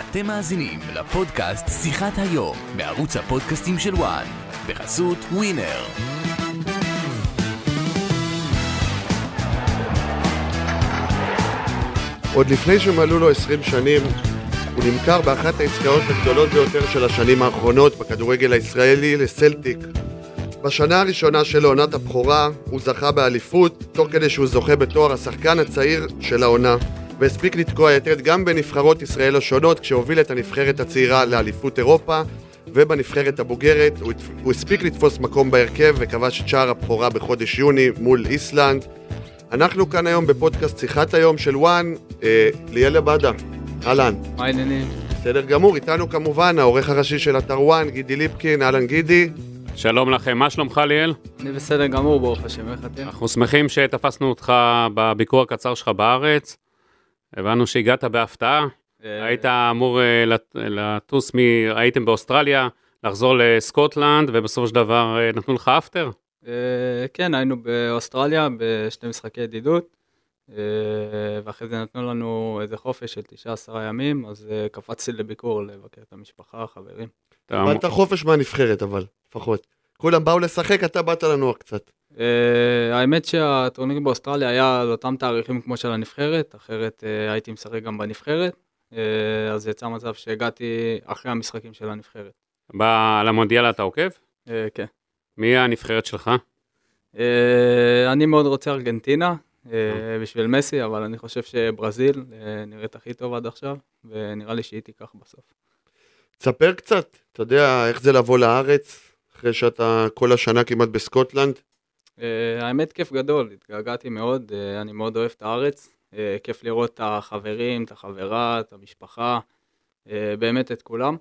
אתם מאזינים לפודקאסט שיחת היום בערוץ הפודקאסטים של וואן בחסות ווינר. עוד לפני שמלאו לו 20 שנים, הוא נמכר באחת העסקאות הגדולות ביותר של השנים האחרונות בכדורגל הישראלי לסלטיק. בשנה הראשונה של עונת הבכורה הוא זכה באליפות, תוך כדי שהוא זוכה בתואר השחקן הצעיר של העונה, והספיק לתקוע יתד גם בנבחרות ישראל השונות כשהוביל את הנבחרת הצעירה לאליפות אירופה, ובנבחרת הבוגרת הוא, הוא הספיק לתפוס מקום בהרכב וכבש את שער הבכורה בחודש יוני מול איסלנד. אנחנו כאן היום בפודקאסט שיחת היום של וואן, אה, ליאל עבדה, אהלן. מה העניינים? בסדר גמור, איתנו כמובן העורך הראשי של אתר וואן, גידי ליפקין, אהלן גידי. שלום לכם, מה שלומך ליאל? אני בסדר גמור, ברוך השם, איך אתם? אנחנו שמחים שתפסנו אותך בביקור הקצר שלך בארץ. הבנו שהגעת בהפתעה, אה, היית אמור אה, לט- לטוס, מ... הייתם באוסטרליה, לחזור לסקוטלנד, ובסופו של דבר אה, נתנו לך אפטר. כן, היינו באוסטרליה בשני משחקי ידידות, ואחרי זה נתנו לנו איזה חופש של 19 ימים, אז קפצתי לביקור לבקר את המשפחה, חברים. אתה... קיבלת חופש מהנבחרת אבל, לפחות. כולם באו לשחק, אתה באת לנוח קצת. אה, האמת שהטורניר באוסטרליה היה על אותם תאריכים כמו של הנבחרת, אחרת אה, הייתי משחק גם בנבחרת, אה, אז יצא מצב שהגעתי אחרי המשחקים של הנבחרת. בא למונדיאל אתה עוקב? אה, כן. מי הנבחרת שלך? אה, אני מאוד רוצה ארגנטינה אה, בשביל מסי, אבל אני חושב שברזיל אה, נראית הכי טוב עד עכשיו, ונראה לי שהיא תיקח בסוף. תספר קצת, אתה יודע איך זה לבוא לארץ, אחרי שאתה כל השנה כמעט בסקוטלנד. אה, האמת כיף גדול, התגעגעתי מאוד, אה, אני מאוד אוהב את הארץ, אה, כיף לראות את החברים, את החברה, את המשפחה, באמת את כולם,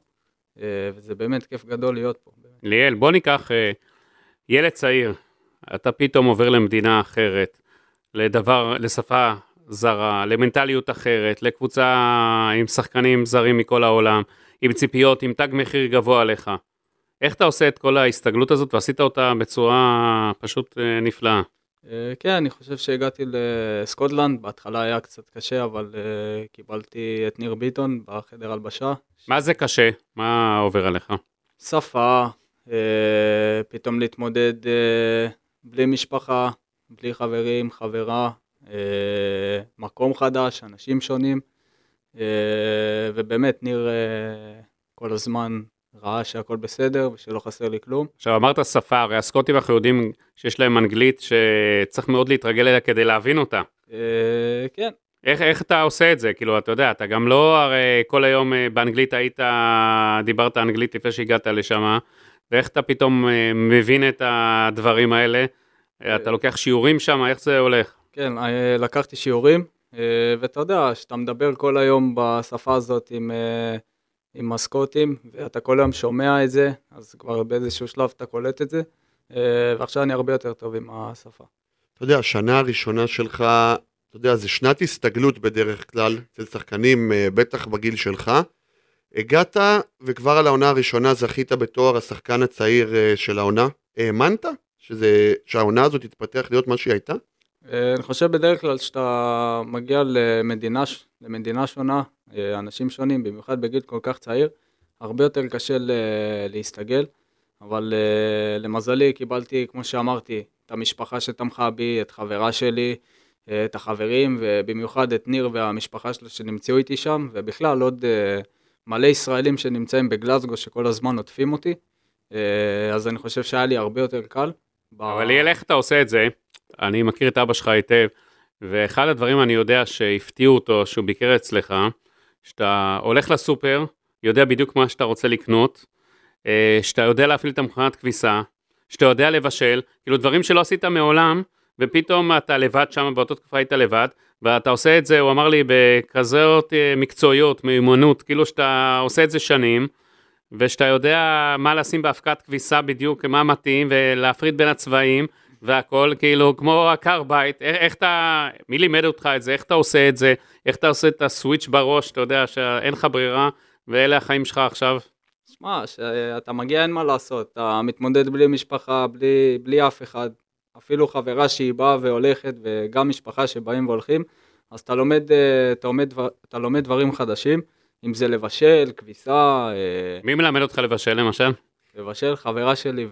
וזה באמת כיף גדול להיות פה. ליאל, בוא ניקח ילד צעיר, אתה פתאום עובר למדינה אחרת, לדבר, לשפה זרה, למנטליות אחרת, לקבוצה עם שחקנים זרים מכל העולם, עם ציפיות, עם תג מחיר גבוה עליך. איך אתה עושה את כל ההסתגלות הזאת ועשית אותה בצורה פשוט אה, נפלאה? אה, כן, אני חושב שהגעתי לסקוטלנד, בהתחלה היה קצת קשה, אבל אה, קיבלתי את ניר ביטון בחדר הלבשה. מה זה קשה? מה עובר עליך? שפה, פתאום להתמודד בלי משפחה, בלי חברים, חברה, מקום חדש, אנשים שונים, ובאמת ניר כל הזמן ראה שהכל בסדר ושלא חסר לי כלום. עכשיו אמרת שפה, הרי הסקוטים אנחנו יודעים שיש להם אנגלית שצריך מאוד להתרגל אליה כדי להבין אותה. אה, כן, איך, איך אתה עושה את זה? כאילו, אתה יודע, אתה גם לא הרי כל היום אה, באנגלית היית, דיברת אנגלית לפני שהגעת לשם, ואיך אתה פתאום אה, מבין את הדברים האלה? אה, אתה לוקח שיעורים שם, איך זה הולך? כן, אה, לקחתי שיעורים, אה, ואתה יודע, שאתה מדבר כל היום בשפה הזאת עם, אה, עם הסקוטים, ואתה כל היום שומע את זה, אז כבר באיזשהו שלב אתה קולט את זה, אה, ועכשיו אני הרבה יותר טוב עם השפה. אתה יודע, השנה הראשונה שלך, אתה יודע, זה שנת הסתגלות בדרך כלל, אצל שחקנים, אה, בטח בגיל שלך. הגעת, וכבר על העונה הראשונה זכית בתואר השחקן הצעיר אה, של העונה. האמנת שזה, שהעונה הזאת תתפתח להיות מה שהיא הייתה? אני חושב בדרך כלל שאתה מגיע למדינה, למדינה שונה, אה, אנשים שונים, במיוחד בגיל כל כך צעיר, הרבה יותר קשה להסתגל, אבל אה, למזלי קיבלתי, כמו שאמרתי, את המשפחה שתמכה בי, את חברה שלי, אה, את החברים, ובמיוחד את ניר והמשפחה שלו שנמצאו איתי שם, ובכלל עוד מלא ישראלים שנמצאים בגלזגו שכל הזמן עוטפים אותי, אז אני חושב שהיה לי הרבה יותר קל. ב- אבל ליאל, איך אתה עושה את זה? אני מכיר את אבא שלך היטב, ואחד הדברים אני יודע שהפתיעו אותו, שהוא ביקר אצלך, שאתה הולך לסופר, יודע בדיוק מה שאתה רוצה לקנות, אה, שאתה יודע להפעיל את המכונת כביסה, שאתה יודע לבשל, כאילו דברים שלא עשית מעולם, ופתאום אתה לבד שם, באותה תקופה היית לבד, ואתה עושה את זה, הוא אמר לי, בכזאת אה, מקצועיות, מיומנות, כאילו שאתה עושה את זה שנים, ושאתה יודע מה לשים באבקת כביסה בדיוק, מה מתאים, ולהפריד בין הצבעים, והכל, כאילו, כמו עקר בית, איך, איך אתה, מי לימד אותך את זה, איך אתה עושה את זה, איך אתה עושה את הסוויץ' בראש, אתה יודע שאין לך ברירה, ואלה החיים שלך עכשיו. שמע, שאתה מגיע אין מה לעשות, אתה מתמודד בלי משפחה, בלי, בלי אף אחד, אפילו חברה שהיא באה והולכת, וגם משפחה שבאים והולכים, אז אתה לומד, אה, אתה לומד, דבר- אתה לומד דברים חדשים, אם זה לבשל, כביסה, אה, מי מלמד אותך לבשל למשל? לבשל, חברה שלי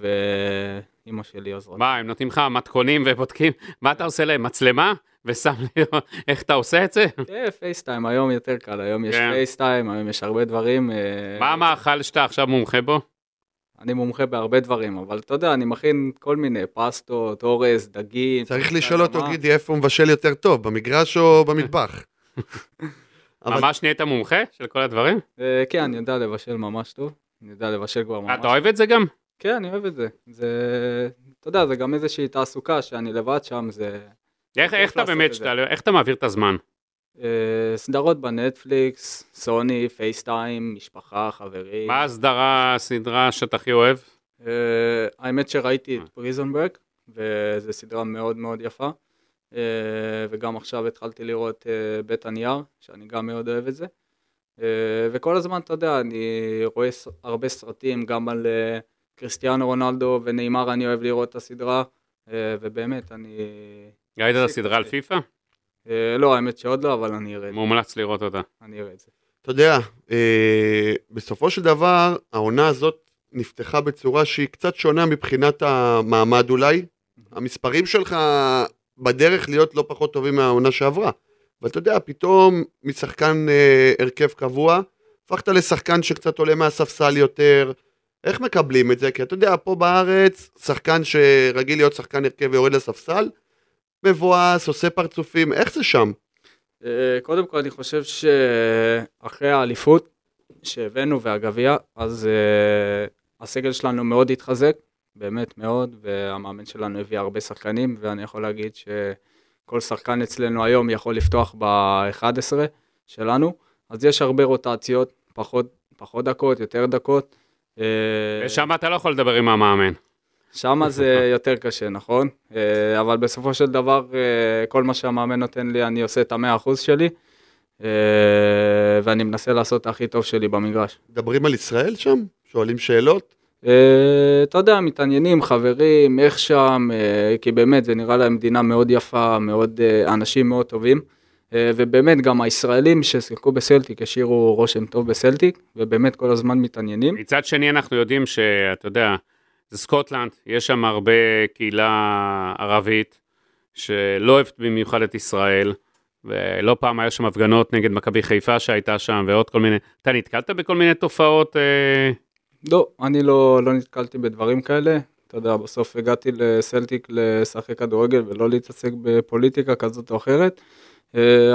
ואימא שלי עוזרות. מה, הם נותנים לך מתכונים ובודקים? מה אתה עושה להם? מצלמה? ושם לראות איך אתה עושה את זה? כן, פייסטיים, היום יותר קל, היום יש כן. פייסטיים, היום יש הרבה דברים. אה, מה המאכל שאתה עכשיו מומחה בו? אני מומחה בהרבה דברים, אבל אתה יודע, אני מכין כל מיני פסטות, אורז, דגים. צריך לשאול אותו. גידי, איפה הוא מבשל יותר טוב, במגרש או במטבח? ממש נהיית מומחה של כל הדברים? אה, כן, אני יודע לבשל ממש טוב. אני יודע לבשל כבר ממש. אתה אוהב את זה גם? כן, אני אוהב את זה. זה, אתה יודע, זה גם איזושהי תעסוקה שאני לבד שם, זה איך איך אתה באמת. שאתה- איך אתה מעביר את הזמן? אה, סדרות בנטפליקס, סוני, פייסטיים, משפחה, חברים. מה הסדרה, הסדרה שאתה הכי אוהב? אה, האמת שראיתי את פריזון ברק, וזו סדרה מאוד מאוד יפה. אה, וגם עכשיו התחלתי לראות אה, בית הנייר, שאני גם מאוד אוהב את זה. אה, וכל הזמן, אתה יודע, אני רואה ס- הרבה סרטים, גם על אה, קריסטיאנו רונלדו ונאמר, אני אוהב לראות את הסדרה, אה, ובאמת, אני... ראית את הסדרה על. פיפא? אה, לא, האמת שעוד לא, אבל אני אראה את זה. מומלץ לראות אותה. אני אראה את זה. אתה יודע, אה, בסופו של דבר, העונה הזאת נפתחה בצורה שהיא קצת שונה מבחינת המעמד אולי. המספרים שלך בדרך להיות לא פחות טובים מהעונה שעברה. ואתה יודע, פתאום משחקן אה, הרכב קבוע, הפכת לשחקן שקצת עולה מהספסל יותר. איך מקבלים את זה? כי אתה יודע, פה בארץ, שחקן שרגיל להיות שחקן הרכב ויורד לספסל, מבואס, עושה פרצופים, איך זה שם? אה, קודם כל, אני חושב שאחרי האליפות שהבאנו והגביע, אז אה, הסגל שלנו מאוד התחזק, באמת מאוד, והמאמן שלנו הביא הרבה שחקנים, ואני יכול להגיד שכל שחקן אצלנו היום יכול לפתוח ב-11 שלנו, אז יש הרבה רוטציות, פחות, פחות דקות, יותר דקות. אה, ושם אתה לא יכול לדבר עם המאמן. שם זה יותר קשה, נכון? אה, אבל בסופו של דבר, אה, כל מה שהמאמן נותן לי, אני עושה את המאה אחוז שלי, ואני מנסה לעשות את הכי טוב שלי במגרש. מדברים על ישראל שם? שואלים שאלות? אתה יודע, מתעניינים, חברים, איך שם, כי באמת, זה נראה להם מדינה מאוד יפה, מאוד, אנשים מאוד טובים. אה, ובאמת, גם הישראלים ששיחקו בסלטיק השאירו רושם טוב בסלטיק, ובאמת כל הזמן מתעניינים. מצד שני אנחנו יודעים שאתה יודע, זה סקוטלנד, יש שם הרבה קהילה ערבית שלא אוהבת במיוחד את ישראל, ולא פעם היה שם הפגנות נגד מכבי חיפה שהייתה שם ועוד כל מיני, אתה נתקלת בכל מיני תופעות? אה, לא, אני לא, לא נתקלתי בדברים כאלה. אתה יודע, בסוף הגעתי לסלטיק לשחק כדורגל ולא להתעסק בפוליטיקה כזאת או אחרת,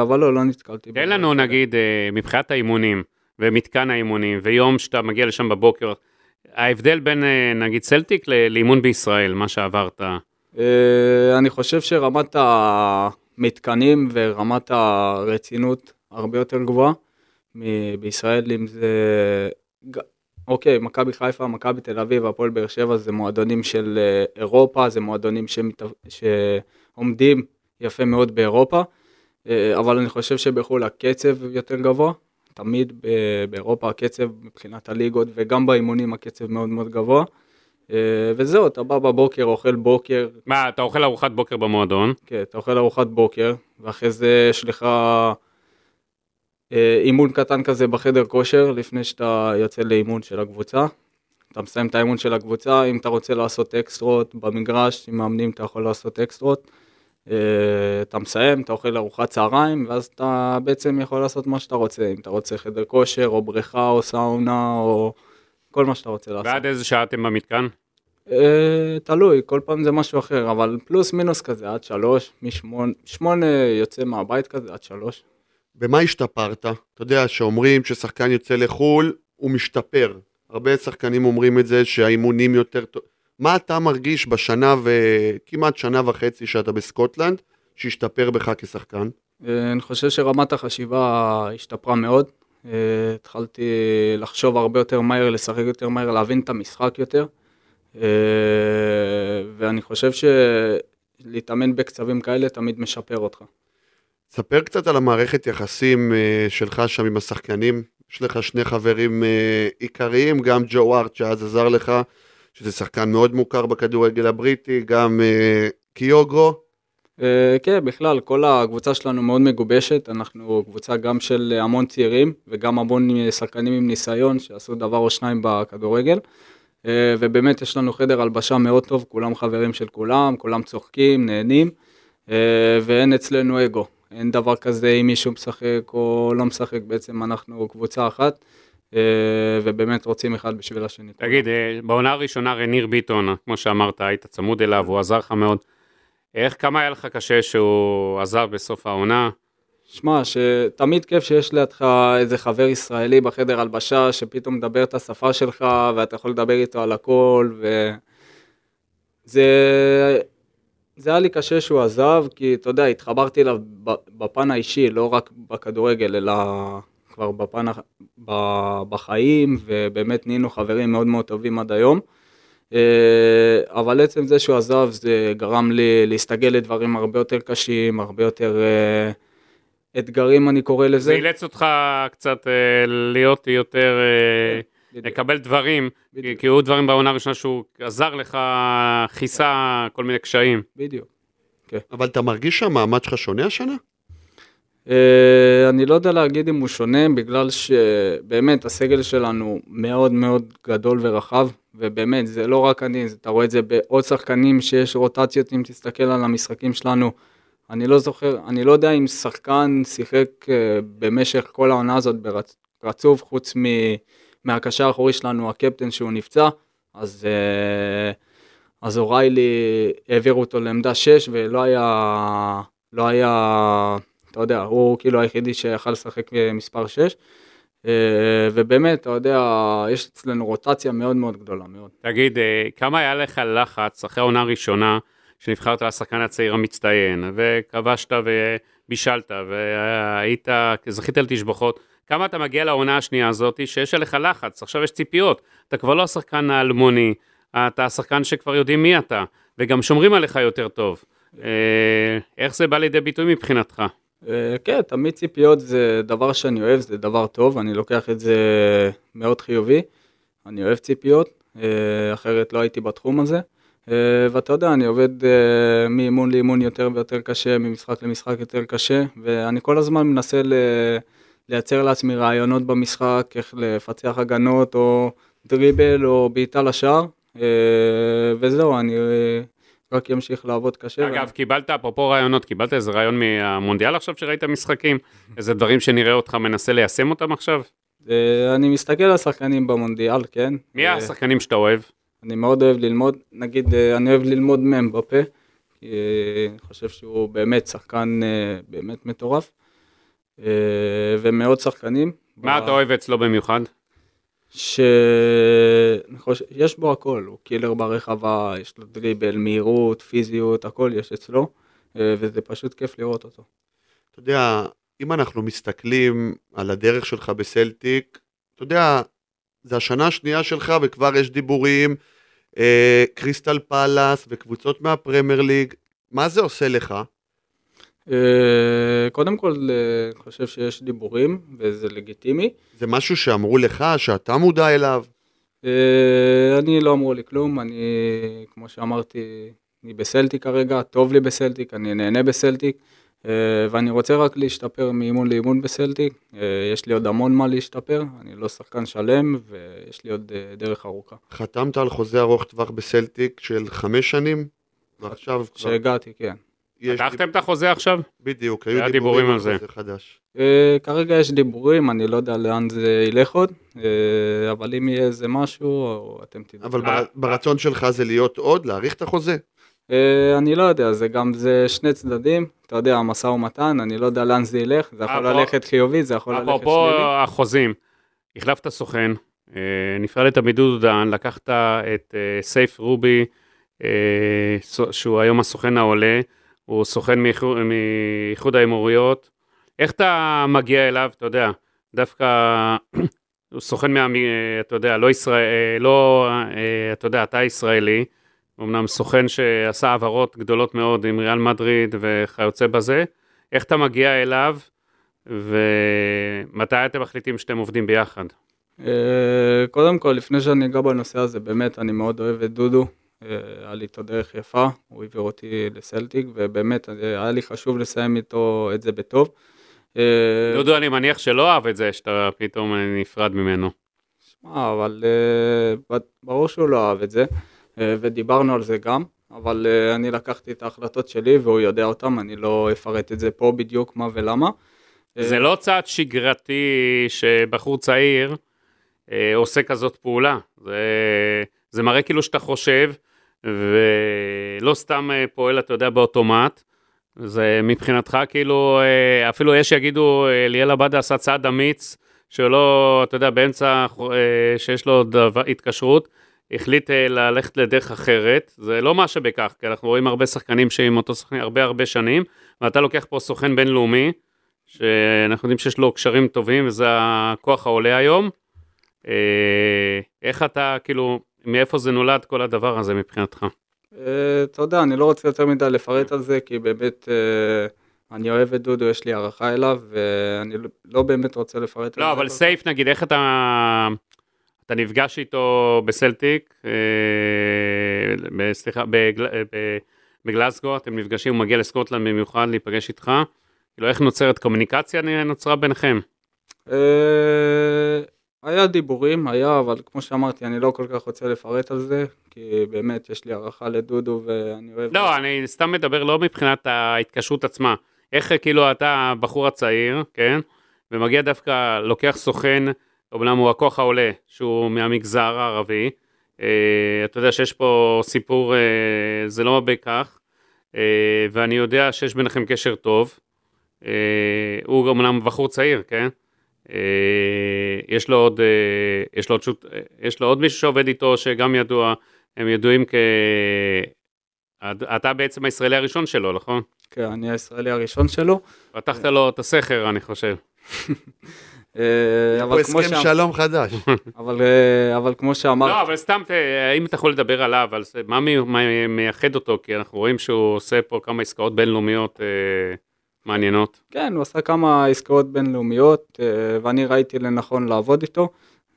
אבל לא, לא נתקלתי. תן לנו. נגיד אה, מבחינת האימונים ומתקן האימונים ויום שאתה מגיע לשם בבוקר, ההבדל בין אה, נגיד סלטיק לאימון בישראל, מה שעברת. אה, אני חושב שרמת המתקנים ורמת הרצינות הרבה יותר גבוהה מ- בישראל, אם זה... אוקיי, מכבי חיפה, מכבי תל אביב, הפועל באר שבע זה מועדונים של אה, אירופה, זה מועדונים שמת... שעומדים יפה מאוד באירופה, אה, אבל אני חושב שבחו"ל הקצב יותר גבוה, תמיד באירופה הקצב מבחינת הליגות וגם באימונים הקצב מאוד מאוד גבוה. אה, וזהו, אתה בא בבוקר, אוכל בוקר, מה, אתה אוכל ארוחת בוקר במועדון, כן, אתה אוכל ארוחת בוקר, ואחרי זה יש לך אה, אימון קטן כזה בחדר כושר, לפני שאתה יוצא לאימון של הקבוצה. אתה מסיים את האימון של הקבוצה, אם אתה רוצה לעשות אקסטרות במגרש, עם מאמנים אתה יכול לעשות אקסטרות. אה, אתה מסיים, אתה אוכל ארוחת צהריים, ואז אתה בעצם יכול לעשות מה שאתה רוצה, אם אתה רוצה חדר כושר, או בריכה, או סאונה, או כל מה שאתה רוצה לעשות. ועד איזה שעה אתם במתקן? אה, תלוי, כל פעם זה משהו אחר, אבל פלוס מינוס כזה, עד שלוש, משמונה, שמונה יוצא מהבית כזה, עד שלוש. במה השתפרת? אתה יודע, שאומרים ששחקן יוצא לחו"ל, הוא משתפר. הרבה שחקנים אומרים את זה, שהאימונים יותר טוב. מה אתה מרגיש בשנה וכמעט שנה וחצי שאתה בסקוטלנד, שהשתפר בך כשחקן? אה, אני חושב שרמת החשיבה השתפרה מאוד. אה, התחלתי לחשוב הרבה יותר מהר, לשחק יותר מהר, להבין את המשחק יותר. אה, ואני חושב שלהתאמן בקצבים כאלה תמיד משפר אותך. ספר קצת על המערכת יחסים שלך שם עם השחקנים. יש לך שני חברים עיקריים, גם ג'ו ארט שאז עזר לך, שזה שחקן מאוד מוכר בכדורגל הבריטי, גם אה, קיוגרו. אה, כן, בכלל, כל הקבוצה שלנו מאוד מגובשת, אנחנו קבוצה גם של המון צעירים וגם המון שחקנים עם ניסיון שעשו דבר או שניים בכדורגל. אה, ובאמת יש לנו חדר הלבשה מאוד טוב, כולם חברים של כולם, כולם צוחקים, נהנים, אה, ואין אצלנו אגו. אין דבר כזה אם מישהו משחק או לא משחק, בעצם אנחנו קבוצה אחת, אה, ובאמת רוצים אחד בשביל השני. תגיד, אה, בעונה הראשונה רניר ביטון, כמו שאמרת, היית צמוד אליו, הוא עזר לך מאוד. איך, כמה היה לך קשה שהוא עזב בסוף העונה? שמע, שתמיד כיף שיש לידך איזה חבר ישראלי בחדר הלבשה, שפתאום מדבר את השפה שלך, ואתה יכול לדבר איתו על הכל, וזה... זה היה לי קשה שהוא עזב, כי אתה יודע, התחברתי אליו בפן האישי, לא רק בכדורגל, אלא כבר בפן, בחיים, ובאמת נהיינו חברים מאוד מאוד טובים עד היום. אה, אבל עצם זה שהוא עזב, זה גרם לי להסתגל לדברים הרבה יותר קשים, הרבה יותר אה, אתגרים, אני קורא לזה. זה אילץ אותך קצת אה, להיות יותר... בדיוק. לקבל דברים, בדיוק. כי היו דברים בעונה הראשונה שהוא עזר לך, כיסה כל מיני קשיים. בדיוק. כן. אבל אתה מרגיש שהמעמד שלך שונה השנה? Uh, אני לא יודע להגיד אם הוא שונה, בגלל שבאמת הסגל שלנו מאוד מאוד גדול ורחב, ובאמת זה לא רק אני, אתה רואה את זה בעוד שחקנים שיש רוטציות, אם תסתכל על המשחקים שלנו, אני לא זוכר, אני לא יודע אם שחקן שיחק uh, במשך כל העונה הזאת ברצוף, חוץ מ... מהקשר האחורי שלנו, הקפטן שהוא נפצע, אז, אה, אז אוריילי העבירו אותו לעמדה 6 ולא היה, לא היה, אתה יודע, הוא כאילו היחידי שיכל לשחק מספר 6. אה, ובאמת, אתה יודע, יש אצלנו רוטציה מאוד מאוד גדולה, מאוד. תגיד, אה, כמה היה לך לחץ אחרי העונה הראשונה שנבחרת לשחקן הצעיר המצטיין, וכבשת ובישלת, והיית, זכית לתשבחות, כמה אתה מגיע לעונה השנייה הזאת, שיש עליך לחץ, עכשיו יש ציפיות, אתה כבר לא השחקן האלמוני, אתה השחקן שכבר יודעים מי אתה, וגם שומרים עליך יותר טוב. אה, איך זה בא לידי ביטוי מבחינתך? אה, כן, תמיד ציפיות זה דבר שאני אוהב, זה דבר טוב, אני לוקח את זה מאוד חיובי. אני אוהב ציפיות, אה, אחרת לא הייתי בתחום הזה. ואתה יודע, אני עובד מאימון לאימון יותר ויותר קשה, ממשחק למשחק יותר קשה, ואני כל הזמן מנסה ל... לייצר לעצמי רעיונות במשחק, איך לפצח הגנות או דריבל או בעיטה לשער, אה, וזהו, אני אה, רק אמשיך לעבוד קשה. אגב, ו... קיבלת, אפרופו רעיונות, קיבלת איזה רעיון מהמונדיאל עכשיו שראית משחקים? איזה דברים שנראה אותך מנסה ליישם אותם עכשיו? אה, אני מסתכל על השחקנים במונדיאל, כן. מי השחקנים שאתה אוהב? אני מאוד אוהב ללמוד, נגיד, אני אוהב ללמוד מהם בפה, כי אני חושב שהוא באמת שחקן באמת מטורף. אה, ומאות שחקנים. מה אתה אוהב אצלו במיוחד? שיש בו הכל, הוא killer ברחבה, יש לו דריבל, מהירות, פיזיות, הכל יש אצלו, אה, וזה פשוט כיף לראות אותו. אתה יודע, אם אנחנו מסתכלים על הדרך שלך בסלטיק, אתה יודע, זה השנה השנייה שלך וכבר יש דיבורים, אה, קריסטל פאלאס וקבוצות מהפרמייר ליג, מה זה עושה לך? אה, קודם כל, אה, אני חושב שיש דיבורים, וזה לגיטימי. זה משהו שאמרו לך, שאתה מודע אליו? אה, אני לא אמרו לי כלום, אני, כמו שאמרתי, אני בסלטיק כרגע, טוב לי בסלטיק, אני נהנה בסלטיק, ואני רוצה רק להשתפר מאימון לאימון בסלטיק. יש לי עוד המון מה להשתפר, אני לא שחקן שלם, ויש לי עוד דרך ארוכה. חתמת על חוזה ארוך טווח בסלטיק של חמש שנים? ועכשיו כבר... שהגעתי, כן. פתחתם את החוזה עכשיו? בדיוק, היו דיבורים על זה. חדש. אה, כרגע יש דיבורים, אני לא יודע לאן זה ילך עוד, אה, אבל אם יהיה איזה משהו, אתם תדעו. אבל ברצון שלך זה להיות עוד, להאריך את החוזה? אה, אני לא יודע, זה גם, זה שני צדדים, אתה יודע, המשא ומתן, אני לא יודע לאן זה ילך, זה יכול ללכת חיובי, זה יכול ללכת שלילי. אפרופו החוזים, החלפת סוכן, נפרדת מדודו דן, לקחת את סייף רובי, שהוא היום הסוכן העולה, הוא סוכן מאיחוד האמוריות. איך אתה מגיע אליו, אתה יודע, דווקא הוא סוכן מה... אתה יודע, לא ישראל, לא, אתה יודע, אתה ישראלי, אמנם סוכן שעשה העברות גדולות מאוד עם ריאל מדריד וכיוצא בזה. איך אתה מגיע אליו, ומתי אתם מחליטים שאתם עובדים ביחד? אה, קודם כל, לפני שאני אגע בנושא הזה, באמת, אני מאוד אוהב את דודו. אה, היה לי איתו דרך יפה, הוא העביר אותי לסלטיק, ובאמת אה, היה לי חשוב לסיים איתו את זה בטוב. אה, דודו, אני מניח שלא אהב את זה שאתה פתאום נפרד ממנו. שמע, אבל אה, ברור שהוא לא אהב את זה, אה, ודיברנו על זה גם, אבל אה, אני לקחתי את ההחלטות שלי והוא יודע אותם, אני לא אפרט את זה פה בדיוק מה ולמה. זה לא צעד שגרתי שבחור צעיר אה, עושה כזאת פעולה. זה, זה מראה כאילו שאתה חושב, ולא סתם אה, פועל, אתה יודע, באוטומט. זה מבחינתך כאילו, אה, אפילו יש שיגידו, אה, ליאל עבדה עשה צעד אמיץ, שלא, אתה יודע, באמצע שיש לו דבר, התקשרות, החליט ללכת לדרך אחרת. זה לא מה שבכך, כי אנחנו רואים הרבה שחקנים שעם אותו סוכן הרבה הרבה שנים, ואתה לוקח פה סוכן בינלאומי, שאנחנו יודעים שיש לו קשרים טובים, וזה הכוח העולה היום. איך אתה, כאילו, מאיפה זה נולד כל הדבר הזה מבחינתך? אה, אתה יודע, אני לא רוצה יותר מדי לפרט על זה, כי באמת אה, אני אוהב את דודו, יש לי הערכה אליו, ואני לא- לא באמת רוצה לפרט על זה. לא, אבל סייף נגיד, איך אתה... אתה נפגש איתו בסלטיק, אה, סליחה, בגלסגו, אתם נפגשים, הוא מגיע לסקוטלנד במיוחד להיפגש איתך. כאילו, איך נוצרת קומוניקציה נוצרה ביניכם? היה דיבורים, היה, אבל כמו שאמרתי, אני לא כל כך רוצה לפרט על זה, כי באמת יש לי הערכה לדודו ואני אוהב... לא, אני סתם מדבר לא מבחינת ההתקשרות עצמה. איך כאילו אתה הבחור הצעיר, כן? ומגיע דווקא, לוקח סוכן, אומנם הוא הכוח העולה, שהוא מהמגזר הערבי. אה, אתה יודע שיש פה סיפור, אה, זה לא בכך, אה, ואני יודע שיש ביניכם קשר טוב. אה, הוא אומנם בחור צעיר, כן? אה, יש לו עוד, אה, יש לו עוד, שות, אה, יש לו עוד מישהו שעובד איתו שגם ידוע, הם ידועים כ... אתה בעצם הישראלי הראשון שלו, נכון? כן, אני הישראלי הראשון שלו. פתחת לו את הסכר, אני חושב. אבל כמו הסכם שלום חדש. אבל, אבל כמו שאמרתי, לא, אבל סתם, אם אתה יכול לדבר עליו, על מה מי- מה מייחד אותו? כי אנחנו רואים שהוא עושה פה כמה עסקאות בינלאומיות מעניינות. כן, הוא עשה כמה עסקאות בינלאומיות, אה, ואני ראיתי לנכון לעבוד איתו,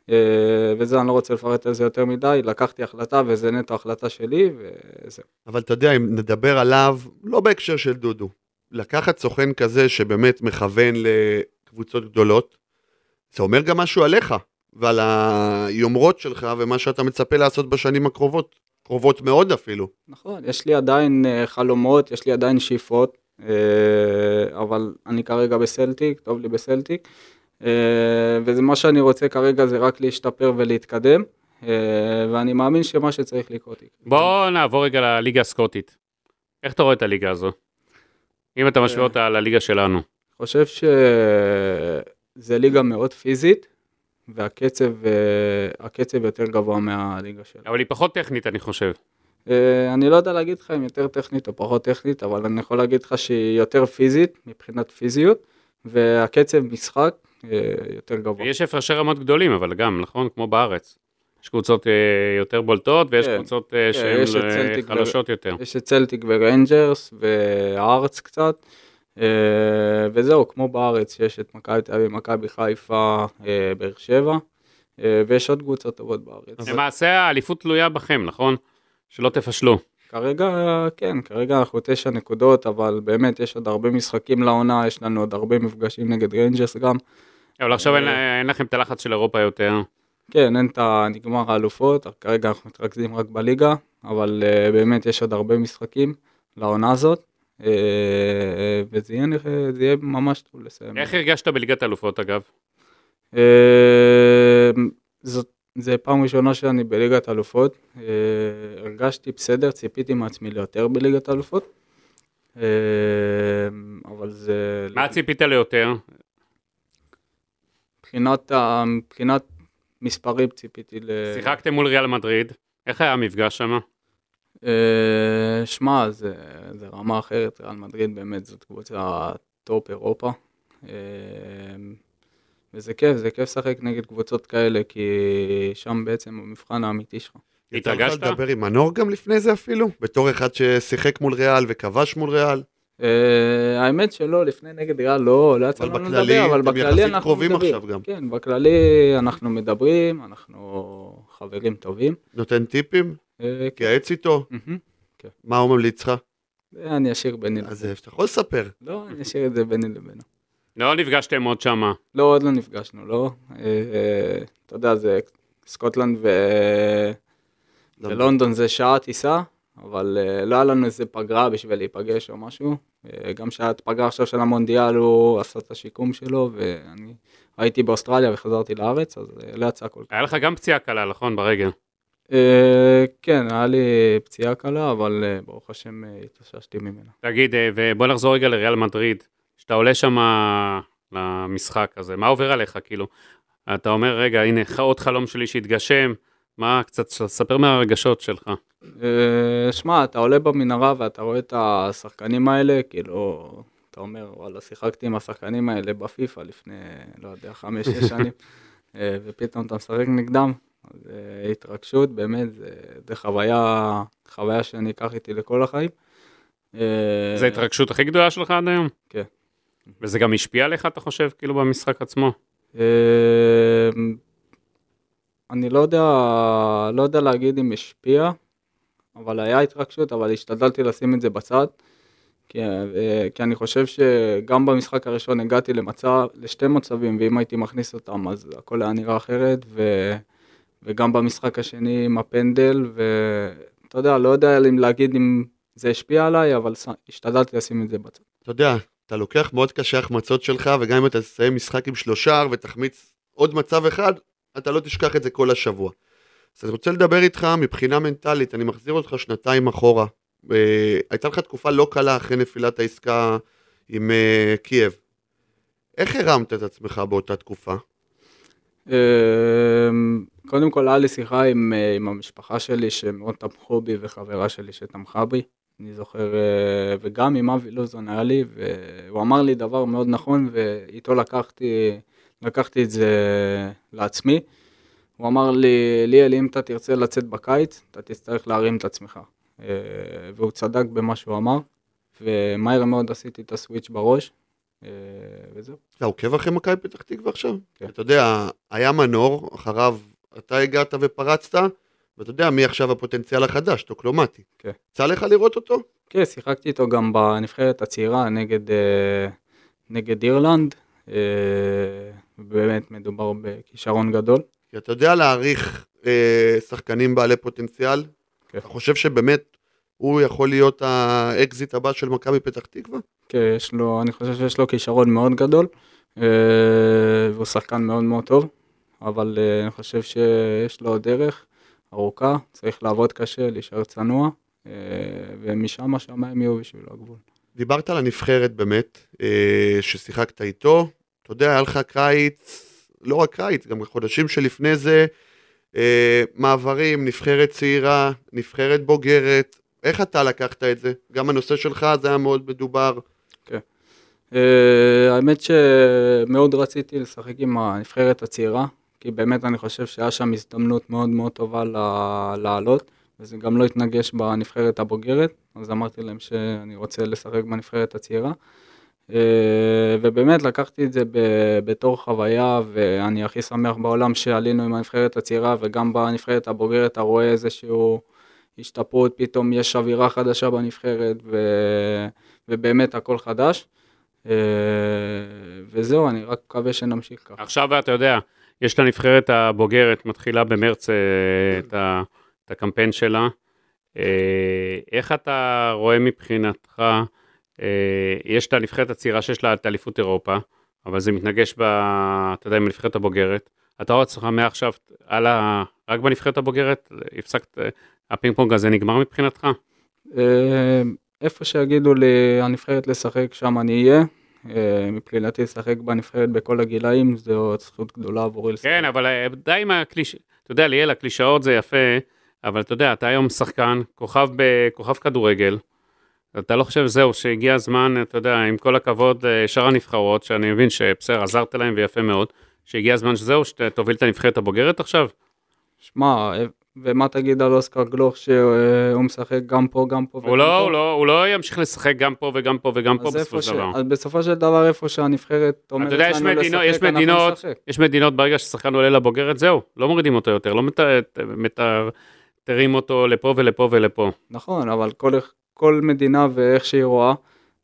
אה, וזה, אני לא רוצה לפרט על זה יותר מדי, לקחתי החלטה וזה נטו החלטה שלי, וזהו. אבל אתה יודע, אם נדבר עליו, לא בהקשר של דודו, לקחת סוכן כזה שבאמת מכוון לקבוצות גדולות, זה אומר גם משהו עליך, ועל היומרות שלך, ומה שאתה מצפה לעשות בשנים הקרובות, קרובות מאוד אפילו. נכון, יש לי עדיין אה, חלומות, יש לי עדיין שאיפות, אבל אני כרגע בסלטיק, טוב לי בסלטיק, אה, וזה מה שאני רוצה כרגע זה רק להשתפר ולהתקדם, אה, ואני מאמין שמה שצריך לקרות. בואו נעבור רגע לליגה הסקוטית. איך אתה רואה את הליגה הזו? אם אתה משווה אה. אותה לליגה שלנו. חושב שזה ליגה מאוד פיזית, והקצב אה, הקצב יותר גבוה מהליגה שלנו. אבל היא פחות טכנית, אני חושב. אה, אני לא יודע להגיד לך אם יותר טכנית או פחות טכנית, אבל אני יכול להגיד לך שהיא יותר פיזית, מבחינת פיזיות, והקצב משחק אה, יותר גבוה. יש הפרשי רמות גדולים, אבל גם, נכון? כמו בארץ. יש קבוצות אה, יותר בולטות, ויש כן. קבוצות כן, שהן סלטיק ו- חלשות יותר. יש את סלטיק וריינג'רס והארץ קצת, וזהו, כמו בארץ, יש את מכבי תל אביב, מכבי חיפה, באר שבע, ויש עוד קבוצות טובות בארץ. למעשה האליפות תלויה בכם, נכון? שלא תפשלו. כרגע, כן, כרגע אנחנו תשע נקודות, אבל באמת יש עוד הרבה משחקים לעונה, יש לנו עוד הרבה מפגשים נגד ריינג'רס גם. אבל עכשיו אין, אה. אין לכם את הלחץ של אירופה יותר. כן, אין את הנגמר האלופות, כרגע אנחנו מתרכזים רק בליגה, אבל uh, באמת יש עוד הרבה משחקים לעונה הזאת, uh, וזה יהיה, זה יהיה ממש טוב לסיים. איך הרגשת בליגת האלופות אגב? Uh, זאת, זה פעם ראשונה שאני בליגת אלופות, uh, הרגשתי בסדר, ציפיתי מעצמי ליותר בליגת אלופות, uh, אבל זה... מה ציפית ליותר? מבחינת, מבחינת מספרים ציפיתי ל... שיחקתם מול ריאל מדריד, איך היה המפגש שם? אה, שמע, זה, זה רמה אחרת, ריאל מדריד באמת זאת קבוצה top אירופה. אה, וזה כיף, זה כיף לשחק נגד קבוצות כאלה, כי שם בעצם המבחן האמיתי שלך. יצא לך התרגשת? לדבר עם מנור גם לפני זה אפילו? בתור אחד ששיחק מול ריאל וכבש מול ריאל? אה, האמת שלא, לפני נגד ריאל לא, לא יצא לנו בכללי, לדבר, אבל אתם בכללי אנחנו מדברים. עכשיו גם. כן, בכללי אנחנו מדברים, אנחנו חברים טובים. נותן טיפים? אה, כן. תתייעץ איתו? מהמם. מה הוא ממליץ לך? זה אני אשאיר ביני לבינו. אז אה, אתה יכול לספר. לא, אני אשאיר את זה ביני לבינו. לא נפגשתם עוד שמה. לא, עוד לא נפגשנו, לא. אה, אה, אתה יודע, זה סקוטלנד. ולונדון זה שעה טיסה, אבל אה, לא היה לנו איזה פגרה בשביל להיפגש או משהו. גם את פגרה עכשיו של המונדיאל, הוא עשה את השיקום שלו, ואני הייתי באוסטרליה וחזרתי לארץ, אז לא יצא כל כך. היה לך גם פציעה קלה, נכון? ברגל. כן, היה לי פציעה קלה, אבל ברוך השם התאוששתי ממנה. תגיד, ובוא נחזור רגע לריאל מדריד. כשאתה עולה שם למשחק הזה, מה עובר עליך, כאילו? אתה אומר, רגע, הנה, עוד חלום שלי שהתגשם, מה, קצת, ספר מהרגשות שלך. אה, שמע, אתה עולה במנהרה ואתה רואה את השחקנים האלה, כאילו, אתה אומר, וואלה, שיחקתי עם השחקנים האלה בפיפא לפני, לא יודע, חמש-שש שנים, אה, ופתאום אתה משחק נגדם, אז אה, התרגשות, באמת, זה, זה חוויה, חוויה שאני אקח איתי לכל החיים. זו ההתרגשות הכי גדולה שלך עד היום? כן. וזה גם השפיע עליך, אתה חושב, כאילו, במשחק עצמו? אה, אני לא יודע, לא יודע להגיד אם השפיע, אבל היה התרגשות, אבל השתדלתי לשים את זה בצד, כי, אה, כי אני חושב שגם במשחק הראשון הגעתי למצב, לשתי מצבים, ואם הייתי מכניס אותם אז הכל היה נראה אחרת, ו, וגם במשחק השני עם הפנדל, ואתה יודע, לא יודע אם להגיד אם זה השפיע עליי, אבל השתדלתי לשים את זה בצד. אתה יודע, אתה לוקח מאוד קשה החמצות שלך, וגם אם אתה תסיים משחק עם שלושה ותחמיץ עוד מצב אחד, אתה לא תשכח את זה כל השבוע. אז אני רוצה לדבר איתך מבחינה מנטלית, אני מחזיר אותך שנתיים אחורה. אה, הייתה לך תקופה לא קלה אחרי נפילת העסקה עם אה, קייב. איך הרמת את עצמך באותה תקופה? אמ, קודם כל היה לי שיחה עם, אה, עם המשפחה שלי שמאוד תמכו בי וחברה שלי שתמכה בי. אני זוכר, אה, וגם עם אבי לוזון היה לי, והוא אמר לי דבר מאוד נכון ואיתו לקחתי, לקחתי את זה לעצמי. הוא אמר לי, ליאל, אם אתה תרצה לצאת בקיץ, אתה תצטרך להרים את עצמך. אה, והוא צדק במה שהוא אמר, ומהר מאוד עשיתי את הסוויץ' בראש, אה, וזהו. אתה עוקב אחרי מכבי פתח תקווה עכשיו? כן. אתה יודע, היה מנור, אחריו אתה הגעת ופרצת, ואתה יודע מי עכשיו הפוטנציאל החדש, טוקלומטי. כן. יצא לך לראות אותו? כן, שיחקתי איתו גם בנבחרת הצעירה נגד, אה, נגד אירלנד. אה, באמת מדובר בכישרון גדול. כי אתה יודע להעריך אה, שחקנים בעלי פוטנציאל? כן. אתה חושב שבאמת הוא יכול להיות האקזיט הבא של מכבי פתח תקווה? כן, יש לו, אני חושב שיש לו כישרון מאוד גדול, אה, והוא שחקן מאוד מאוד טוב, אבל אה, אני חושב שיש לו דרך ארוכה, צריך לעבוד קשה, להישאר צנוע, אה, ומשם השמיים יהיו בשבילו הגבול. דיברת על הנבחרת באמת, אה, ששיחקת איתו. אתה יודע, היה לך קיץ, לא רק קיץ, גם חודשים שלפני זה, אה, מעברים, נבחרת צעירה, נבחרת בוגרת. איך אתה לקחת את זה? גם הנושא שלך זה היה מאוד מדובר. אה, האמת שמאוד רציתי לשחק עם הנבחרת הצעירה, כי באמת אני חושב שהיה שם הזדמנות מאוד מאוד טובה לעלות, וזה גם לא התנגש בנבחרת הבוגרת, אז אמרתי להם שאני רוצה לשחק בנבחרת הצעירה. אה, ובאמת לקחתי את זה בתור חוויה, ואני הכי שמח בעולם שעלינו עם הנבחרת הצעירה, וגם בנבחרת הבוגרת אתה רואה איזשהו השתפרות, פתאום יש אווירה חדשה בנבחרת, ו... ובאמת הכל חדש. אה, וזהו, אני רק מקווה שנמשיך ככה. עכשיו אתה יודע, יש את הנבחרת הבוגרת, מתחילה במרץ אה, את, ה, את הקמפיין שלה. אה, איך אתה רואה מבחינתך, אה, יש את הנבחרת הצעירה שיש לה את אליפות אירופה, אבל זה מתנגש ב... אתה יודע, עם הנבחרת הבוגרת. אתה רואה עצמך מעכשיו, על ה... רק בנבחרת הבוגרת, הפסקת, אה, הפינג פונג הזה נגמר מבחינתך? איפה שיגידו לי הנבחרת לשחק, שם אני אהיה. אה, מבחינתי לשחק בנבחרת בכל הגילאים, זו זכות גדולה עבורי לשחק. כן, אבל אה, די עם הקליש... אתה יודע, ליאל, הקלישאות זה יפה, אבל אתה יודע, אתה היום שחקן, כוכב, ב... כוכב כדורגל. אתה לא חושב, זהו, שהגיע הזמן, אתה יודע, עם כל הכבוד, אה, שאר הנבחרות, שאני מבין שבסדר, עזרת להם ויפה מאוד, שהגיע הזמן שזהו, שתוביל את הנבחרת הבוגרת עכשיו? שמע, ומה תגיד על אוסקר גלוך שהוא משחק גם פה, גם פה וגם הוא לא, פה? הוא לא, הוא לא ימשיך לשחק גם פה וגם פה וגם פה בסופו של. דבר. אז בסופו של דבר איפה שהנבחרת אומרת יש לנו מדינות, לשחק, יש אנחנו מדינות, נשחק. יש מדינות, ברגע ששחקן עולה לבוגרת, זהו, לא מורידים אותו יותר, לא מת- מת- תרים אותו לפה ולפה ולפה. נכון, אבל כל, כל מדינה ואיך שהיא רואה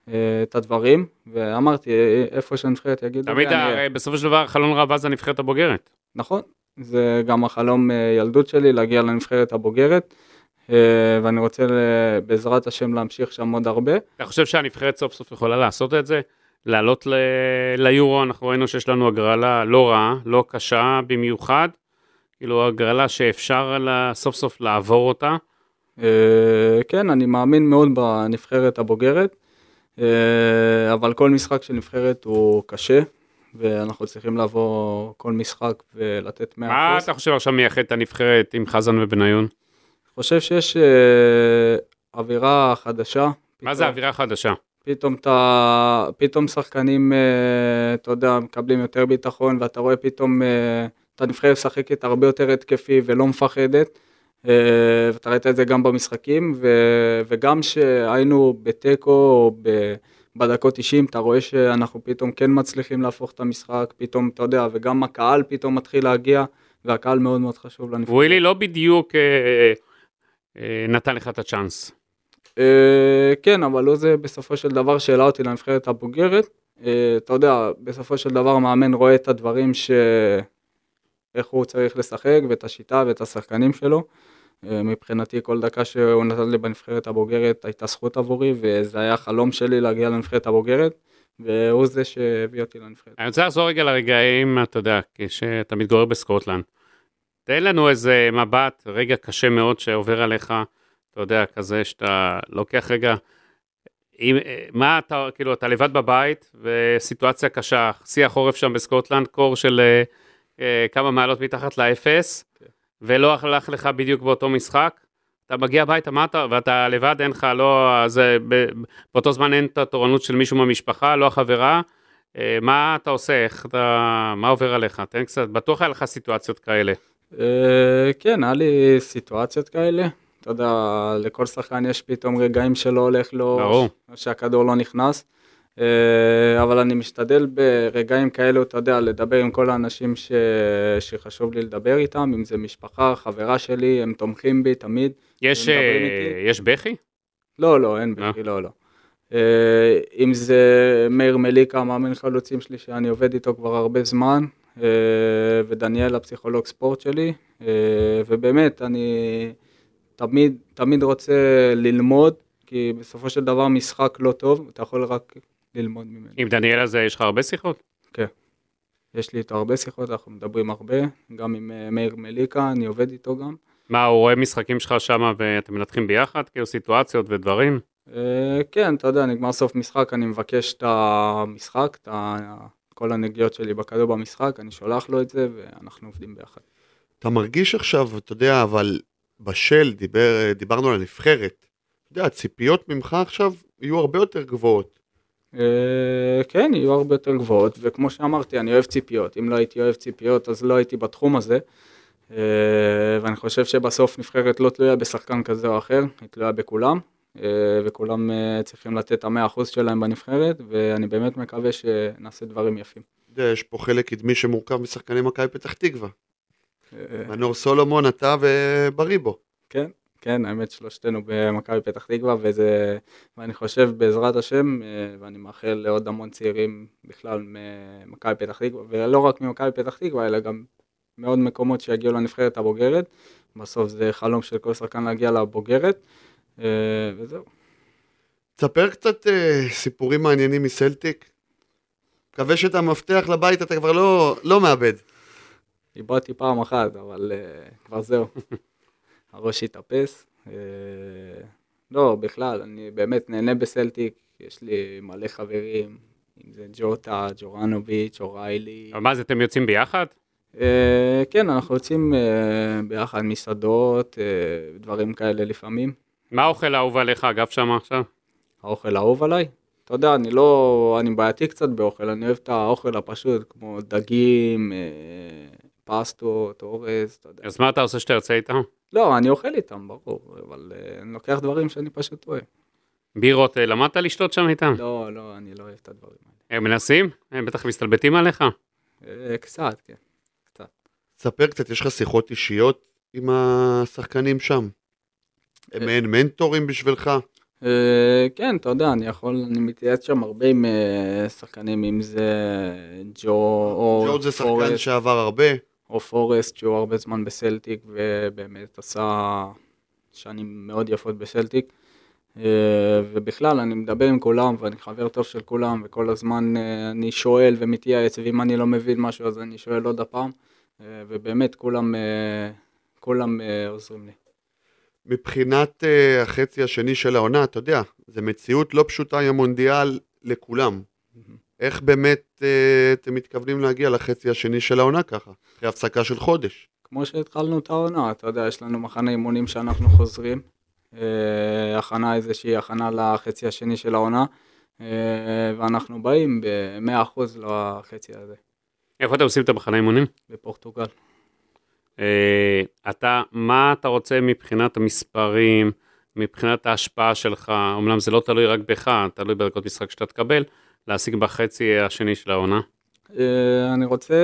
אה, את הדברים, ואמרתי, אה, איפה שהנבחרת יגידו, תמיד. הרי בסופו של דבר, חלון ראווה זה הנבחרת הבוגרת. נכון, זה גם החלום אה, ילדות שלי, להגיע לנבחרת הבוגרת, אה, ואני רוצה ל- בעזרת השם להמשיך שם עוד הרבה. אתה חושב שהנבחרת סוף סוף יכולה לעשות את זה? לעלות ל... ליורו, אנחנו ראינו שיש לנו הגרלה לא רעה, לא קשה במיוחד, כאילו הגרלה שאפשר לה... סוף סוף לעבור אותה. אה, כן, אני מאמין מאוד בנבחרת הבוגרת, אה, אבל כל משחק של נבחרת הוא קשה, ואנחנו צריכים לבוא כל משחק ולתת 100%. מה אתה חושב עכשיו מייחד את הנבחרת עם חזן ובניון? חושב שיש אה, אווירה חדשה. מה זה פתאום- האווירה החדשה? פתאום אתה, פתאום שחקנים, אה, אתה יודע, מקבלים יותר ביטחון, ואתה רואה פתאום אה, את הנבחרת משחקת הרבה יותר התקפי ולא מפחדת. אה, ואתה ראית את זה גם במשחקים, ו, וגם שהיינו בתיקו או ב, בדקות 90, אתה רואה שאנחנו פתאום כן מצליחים להפוך את המשחק, פתאום, אתה יודע, וגם הקהל פתאום מתחיל להגיע, והקהל מאוד מאוד חשוב לנבחרת. ווילי לא בדיוק אה, אה, נתן לך את הצ'אנס. אה, כן, אבל לא זה בסופו של דבר שהעלה אותי לנבחרת הבוגרת. אה, אתה יודע, בסופו של דבר המאמן רואה את הדברים ש... איך הוא צריך לשחק ואת השיטה ואת השחקנים שלו. אה, מבחינתי כל דקה שהוא נתן לי בנבחרת הבוגרת הייתה זכות עבורי וזה היה חלום שלי להגיע לנבחרת הבוגרת והוא זה שהביא אותי לנבחרת. אני רוצה לחזור רגע לרגעים, אתה יודע, כשאתה מתגורר בסקוטלנד. תן לנו איזה מבט, רגע קשה מאוד שעובר עליך, אתה יודע, כזה שאתה לוקח רגע, אם, מה אתה, כאילו, אתה לבד בבית, וסיטואציה קשה, שיא החורף שם בסקוטלנד, קור של אה, אה, כמה מעלות מתחת לאפס, כן. ולא הלך לך בדיוק באותו משחק. אתה מגיע הביתה, מה אתה, ואתה לבד, אין לך, לא, אז ב- באותו זמן אין את התורנות של מישהו מהמשפחה, לא החברה. אה, מה אתה עושה, איך אתה, מה עובר עליך? תן קצת, בטוח היה לך סיטואציות כאלה. אה, כן, היה לי סיטואציות כאלה. אתה יודע, לכל שחקן יש פתאום רגעים שלא הולך לו, שהכדור לא נכנס. אה, אבל אני משתדל ברגעים כאלו, אתה יודע, לדבר עם כל האנשים ש... שחשוב לי לדבר איתם, אם זה משפחה, חברה שלי, הם תומכים בי תמיד. יש, אה. יש בכי? לא, לא, אין אה? בכי, לא, לא. אה, אם זה מאיר מליקה, המאמן חלוצים שלי, שאני עובד איתו כבר הרבה זמן, אה, ודניאל, הפסיכולוג ספורט שלי, אה, ובאמת, אני תמיד, תמיד רוצה ללמוד, כי בסופו של דבר משחק לא טוב, אתה יכול רק ללמוד ממנו. עם דניאל הזה יש לך הרבה שיחות? יש לי איתו הרבה שיחות, אנחנו מדברים הרבה, גם עם אה, מאיר מליקה, אני עובד איתו גם. מה, הוא רואה משחקים שלך שם ואתם מנתחים ביחד, כאילו סיטואציות ודברים? אה, כן, אתה יודע, נגמר סוף משחק, אני מבקש את המשחק, את כל הנגיעות שלי בכדור במשחק, אני שולח לו את זה, ואנחנו עובדים ביחד. אתה מרגיש עכשיו, אתה יודע, אבל בשל, דיבר, דיברנו על הנבחרת. אתה יודע, הציפיות ממך עכשיו יהיו הרבה יותר גבוהות. אה, כן, יהיו הרבה יותר גבוהות, וכמו שאמרתי, אני אוהב ציפיות. אם לא הייתי אוהב ציפיות, אז לא הייתי בתחום הזה. אה, ואני חושב שבסוף נבחרת לא תלויה בשחקן כזה או אחר, היא תלויה בכולם, אה, וכולם צריכים לתת את המאה אחוז שלהם בנבחרת, ואני באמת מקווה שנעשה דברים יפים. יש פה חלק קדמי שמורכב משחקני מכבי פתח תקווה. מנור סולומון, אתה ובריבו. כן, כן, האמת שלושתנו במכבי פתח תקווה, וזה, ואני חושב בעזרת השם, אה, ואני מאחל לעוד המון צעירים בכלל ממכבי פתח תקווה, ולא רק ממכבי פתח תקווה, אלא גם מעוד מקומות שיגיעו לנבחרת הבוגרת. בסוף זה חלום של כל שחקן להגיע לבוגרת, אה, וזהו. תספר קצת אה, סיפורים מעניינים מסלטיק. מקווה שאת המפתח לבית אתה כבר לא, לא מאבד. איבדתי פעם אחת, אבל אה, כבר זהו. הראש התאפס. אה, לא, בכלל, אני באמת נהנה בסלטיק, יש לי מלא חברים, אם זה ג'וטה, ג'ורנוביץ', אוריילי. אבל מה זה, אתם יוצאים ביחד? אה, כן, אנחנו יוצאים אה, ביחד מסעדות, דברים כאלה לפעמים. מה האוכל האהוב עליך, אגב, שם עכשיו? האוכל האהוב עליי. אתה יודע, אני לא, אני בעייתי קצת באוכל, אני אוהב את האוכל הפשוט, כמו דגים, פסטות, אורז, אתה יודע. אז מה אתה עושה שאתה יוצא איתם? לא, אני אוכל איתם, ברור, אבל אה, אני לוקח דברים שאני פשוט אוהב. בירות, אה, למדת לשתות שם איתם? לא, לא, אני לא אוהב את הדברים האלה. הם מנסים? הם בטח מסתלבטים עליך? אה, קצת, כן. ספר קצת, יש לך שיחות אישיות עם השחקנים שם? הם אה. מעין מנטורים בשבילך? אה, כן, אתה יודע, אני יכול, אני מתייעץ שם הרבה עם אה, שחקנים, אם זה ג'ו או ג'ורג' זה שחקן שעבר הרבה. או פורסט, שהוא הרבה זמן בסלטיק, ובאמת עשה שנים מאוד יפות בסלטיק. אה, ובכלל, אני מדבר עם כולם, ואני חבר טוב של כולם, וכל הזמן אה, אני שואל ומתייעץ, ואם אני לא מבין משהו, אז אני שואל עוד הפעם, אה, ובאמת, כולם, כולם עוזרים לי. מבחינת החצי השני של העונה, אתה יודע, זו מציאות לא פשוטה עם המונדיאל לכולם. איך באמת uh, אתם מתכוונים להגיע לחצי השני של העונה ככה, אחרי הפסקה של חודש? כמו שהתחלנו את העונה, אתה יודע, יש לנו מחנה אימונים שאנחנו חוזרים, אה, הכנה איזושהי הכנה לחצי השני של העונה, אה, ואנחנו באים ב-100% לחצי הזה, איפה אתם עושים את המחנה אימונים? בפורטוגל. אה, אתה, מה אתה רוצה מבחינת המספרים, מבחינת ההשפעה שלך, אמנם זה לא תלוי רק בך, תלוי בערכות משחק שאתה תקבל, להשיג בחצי השני של העונה. אה, אני רוצה,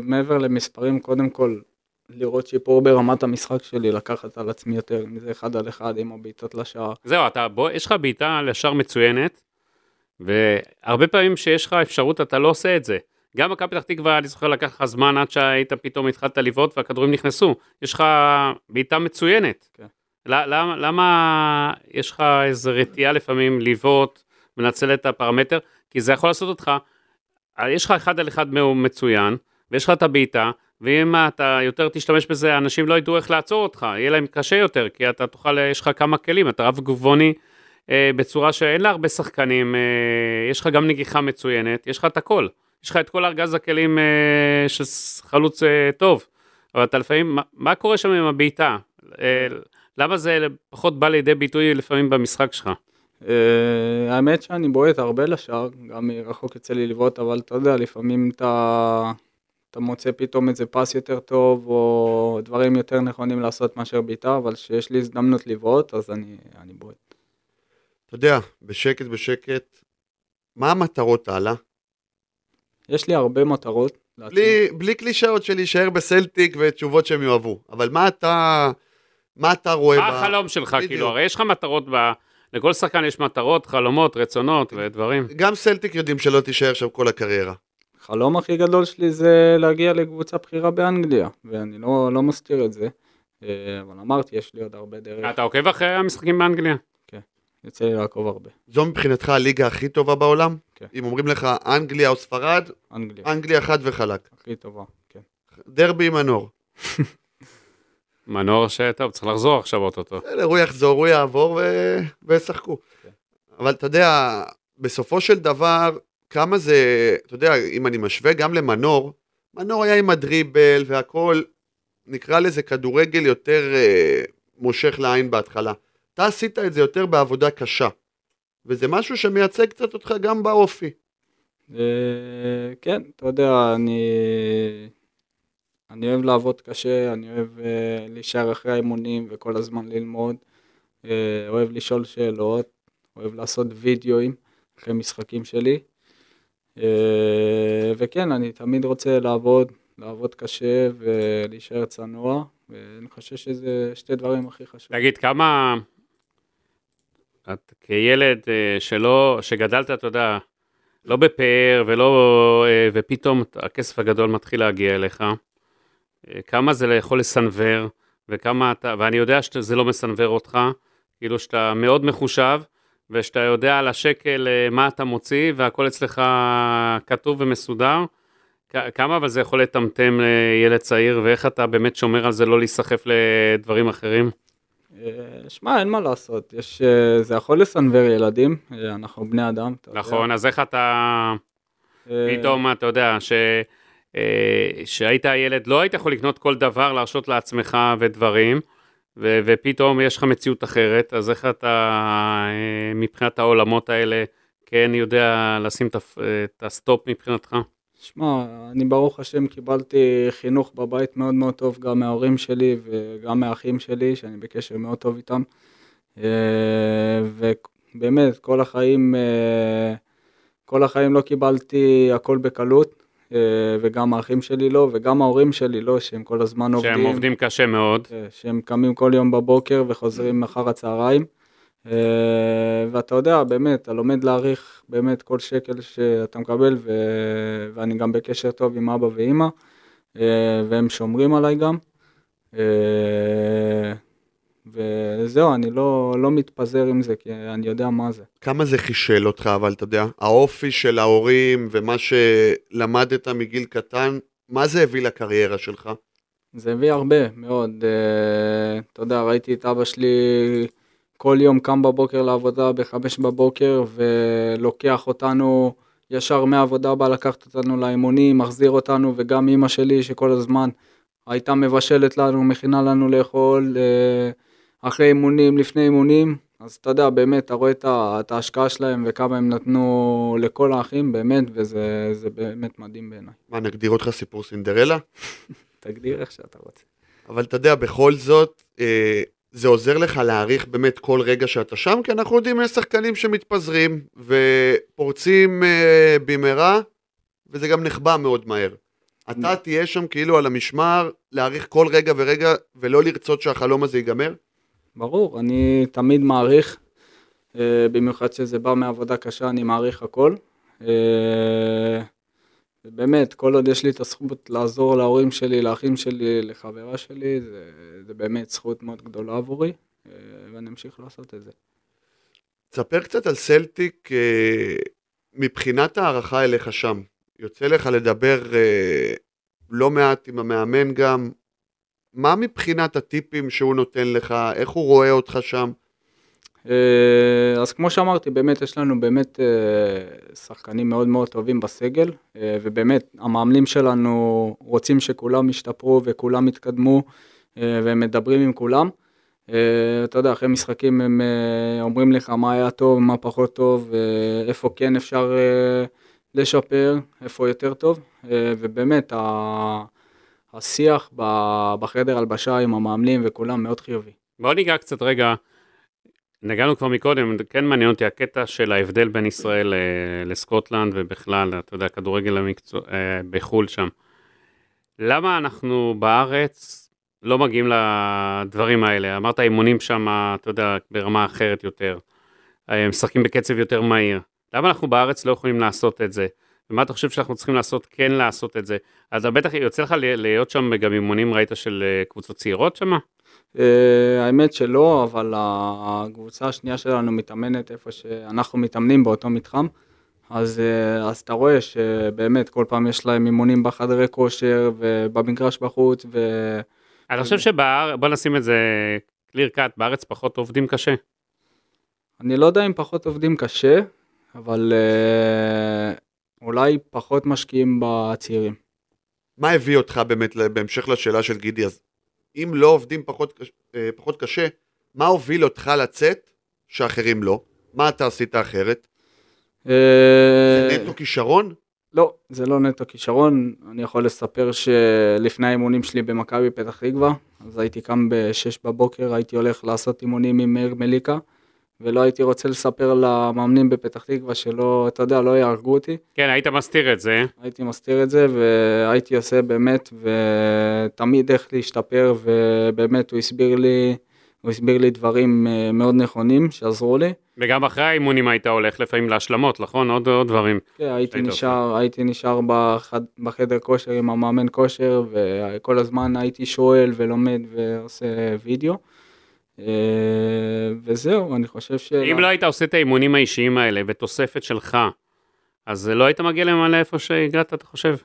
מעבר למספרים, קודם כל, לראות שיפור ברמת המשחק שלי, לקחת על עצמי יותר, אם זה אחד על אחד עם הבעיטות לשער. זהו, אתה, בוא, יש לך בעיטה לשער מצוינת, והרבה פעמים שיש לך אפשרות אתה לא עושה את זה. גם מכבי פתח תקווה, אני זוכר, לקח לך זמן עד שהיית פתאום התחלת לבעוט והכדורים נכנסו. יש לך בעיטה מצוינת. כן. למה, למה יש לך איזו רתיעה לפעמים לבעוט, מנצל את הפרמטר? כי זה יכול לעשות אותך, יש לך אחד על אחד מצוין, ויש לך את הבעיטה, ואם אתה יותר תשתמש בזה, אנשים לא ידעו איך לעצור אותך, יהיה להם קשה יותר, כי אתה תוכל, יש לך כמה כלים, אתה רב גבעוני אה, בצורה שאין לה הרבה שחקנים, אה, יש לך גם נגיחה מצוינת, יש לך את הכל. יש לך את כל ארגז הכלים אה, של חלוץ אה, טוב, אבל אתה לפעמים, מה, מה קורה שם עם הבעיטה? אה, למה זה פחות בא לידי ביטוי לפעמים במשחק שלך? אה, האמת שאני בועט הרבה לשער, גם מרחוק יוצא לי לבעוט, אבל אתה יודע, לפעמים אתה, אתה מוצא פתאום איזה פס יותר טוב, או דברים יותר נכונים לעשות מאשר בעיטה, אבל כשיש לי הזדמנות לבעוט, אז אני, אני בועט. אתה יודע, בשקט בשקט, מה המטרות הלאה? יש לי הרבה מטרות. בלי, בלי קלישאות של להישאר בסלטיק ותשובות שהם יאהבו, אבל מה אתה, מה אתה רואה מה החלום שלך, בדיוק. כאילו, הרי יש לך מטרות, ב... לכל שחקן יש מטרות, חלומות, רצונות ודברים. גם סלטיק יודעים שלא תישאר שם כל הקריירה. החלום הכי גדול שלי זה להגיע לקבוצה בכירה באנגליה, ואני לא, לא מסתיר את זה. אה, אבל אמרתי, יש לי עוד הרבה דרך, אתה עוקב אחרי המשחקים באנגליה? יוצא לי לעקוב הרבה. זו מבחינתך הליגה הכי טובה בעולם? כן. אם אומרים לך אנגליה או ספרד, אנגליה, אנגליה חד וחלק. הכי טובה, כן. דרבי עם הנור. מנור שטוב, צריך לחזור עכשיו אוטוטו. בסדר, הוא יחזור, הוא יעבור ו... וישחקו. כן. אבל אתה יודע, בסופו של דבר, כמה זה, אתה יודע, אם אני משווה גם למנור, מנור היה עם הדריבל והכל, נקרא לזה כדורגל יותר אה, מושך לעין בהתחלה. אתה עשית את זה יותר בעבודה קשה. וזה משהו שמייצג קצת אותך גם באופי. אה, כן, אתה יודע, אני, אני אוהב לעבוד קשה, אני אוהב אה, להישאר אחרי האימונים וכל הזמן ללמוד, אה, אוהב לשאול שאלות, אוהב לעשות וידאוים אחרי משחקים שלי, אה, וכן, אני תמיד רוצה לעבוד, לעבוד קשה ולהישאר צנוע, ואני חושב שזה שתי דברים הכי חשובים. תגיד, כמה... את כילד שלא, שגדלת, אתה יודע, לא בפאר ולא... ופתאום הכסף הגדול מתחיל להגיע אליך, כמה זה יכול לסנוור, וכמה אתה... ואני יודע שזה לא מסנוור אותך, כאילו שאתה מאוד מחושב, ושאתה יודע על השקל אה, מה אתה מוציא, והכל אצלך כתוב ומסודר. כמה אבל זה יכול לטמטם לילד צעיר, ואיך אתה באמת שומר על זה לא להיסחף לדברים אחרים? אה, שמע, אין מה לעשות, יש, אה, זה יכול לסנוור ילדים, אה, אנחנו בני אדם, אתה יודע. נכון, אז איך אתה אה, פתאום, אתה יודע, ש... אה, שהיית ילד, לא היית יכול לקנות כל דבר, להרשות לעצמך ודברים, ו- ופתאום יש לך מציאות אחרת, אז איך אתה, אה, מבחינת העולמות האלה, כן יודע לשים את ה-stop מבחינתך? שמע, אני ברוך השם קיבלתי חינוך בבית מאוד מאוד טוב גם מההורים שלי וגם מהאחים שלי, שאני בקשר מאוד טוב איתם. אה, ובאמת, כל החיים, כל החיים לא קיבלתי הכל בקלות. אה, וגם האחים שלי לא, וגם ההורים שלי לא, שהם כל הזמן עובדים. שהם עובדים קשה מאוד. כן, שהם קמים כל יום בבוקר וחוזרים אחר הצהריים. אה, ואתה יודע, באמת, אתה לומד להעריך באמת כל שקל שאתה מקבל, ו... ואני גם בקשר טוב עם אבא ואימא, אה, והם שומרים עליי גם. וזהו, אני לא, לא מתפזר עם זה, כי אני יודע מה זה. כמה זה חישל אותך, אבל אתה יודע, האופי של ההורים ומה שלמדת מגיל קטן, מה זה הביא לקריירה שלך? זה הביא הרבה מאוד. אה, אתה יודע, ראיתי את אבא שלי כל יום קם בבוקר לעבודה בחמש בבוקר ולוקח אותנו ישר מהעבודה בא לקחת אותנו לאימונים, מחזיר אותנו וגם אימא שלי שכל הזמן הייתה מבשלת לנו, מכינה לנו לאכול אה, אחרי אימונים, לפני אימונים. אז אתה יודע, באמת, אתה רואה את ההשקעה שלהם וכמה הם נתנו לכל האחים, באמת, וזה באמת מדהים בעיניי. מה, נגדיר אותך סיפור סינדרלה? תגדיר איך שאתה רוצה. אבל אתה יודע, בכל זאת, אה, זה עוזר לך להעריך באמת כל רגע שאתה שם, כי אנחנו יודעים, יש שחקנים שמתפזרים ופורצים אה, במהרה, וזה גם נחבא מאוד מהר. אתה תהיה שם כאילו על המשמר, להעריך כל רגע ורגע, ולא לרצות שהחלום הזה ייגמר? ברור, אני תמיד מעריך, אה, במיוחד שזה בא מעבודה קשה, אני מעריך הכל. אה, ובאמת, כל עוד יש לי את הזכות לעזור להורים שלי, לאחים שלי, לחברה שלי, זה, זה באמת זכות מאוד גדולה עבורי, אה, ואני אמשיך לעשות את זה. תספר קצת על סלטיק מבחינת הערכה אליך שם. יוצא לך לדבר לא מעט עם המאמן גם. מה מבחינת הטיפים שהוא נותן לך, איך הוא רואה אותך שם? אה, אז כמו שאמרתי, באמת יש לנו באמת אה, שחקנים מאוד מאוד טובים בסגל, אה, ובאמת המאמנים שלנו רוצים שכולם ישתפרו וכולם יתקדמו, והם מדברים עם כולם. אתה יודע, אחרי משחקים הם אומרים לך מה היה טוב, מה פחות טוב, איפה כן אפשר לשפר, איפה יותר טוב, ובאמת השיח בחדר הלבשה עם המאמנים וכולם מאוד חיובי. בוא ניגע קצת רגע נגענו כבר מקודם, כן מעניין אותי הקטע של ההבדל בין ישראל אה, לסקוטלנד ובכלל, אתה יודע, כדורגל המקצוע, אה, בחו"ל שם. למה אנחנו בארץ לא מגיעים לדברים האלה? אמרת אימונים שם, אתה יודע, ברמה אחרת יותר. אה, משחקים בקצב יותר מהיר. למה אנחנו בארץ לא יכולים לעשות את זה? ומה אתה חושב שאנחנו צריכים לעשות, כן לעשות את זה? אז בטח יוצא לך להיות שם גם אימונים, ראית, של קבוצות צעירות שם? אה, האמת שלא, אבל הקבוצה השנייה שלנו מתאמנת איפה שאנחנו מתאמנים באותו מתחם. אז, אה, אז אתה רואה שבאמת כל פעם יש להם אימונים בחדרי כושר ובמגרש בחוץ. ו... אני חושב שבארץ, בוא נשים את זה קליר קאט, בארץ פחות עובדים קשה. אני לא יודע אם פחות עובדים קשה, אבל אה, אולי פחות משקיעים בצעירים. מה הביא אותך באמת, בהמשך לשאלה של גידי, אז אם לא עובדים פחות, אה, פחות קשה, מה הוביל אותך לצאת שאחרים לא? מה אתה עשית אחרת? אה, זה נטו כישרון? לא, זה לא נטו כישרון. אני יכול לספר שלפני האימונים שלי במכבי פתח תקווה, אז הייתי קם ב-6 בבוקר, הייתי הולך לעשות אימונים עם מאיר מליקה. ולא הייתי רוצה לספר למאמנים בפתח תקווה שלא, אתה יודע, לא יהרגו אותי. כן, היית מסתיר את זה. הייתי מסתיר את זה, והייתי עושה באמת, ותמיד איך להשתפר, ובאמת הוא הסביר לי, הוא הסביר לי דברים אה, מאוד נכונים שעזרו לי. וגם אחרי האימונים היית הולך לפעמים להשלמות, נכון? עוד, עוד דברים. כן, הייתי נשאר, הייתי נשאר בחד, בחדר כושר עם המאמן כושר, וכל הזמן הייתי שואל ולומד ועושה וידאו. אה, וזהו, אני חושב ש... אם לא היית עושה את האימונים האישיים האלה ותוספת שלך, אז לא היית מגיע למעלה איפה שהגעת, אתה חושב?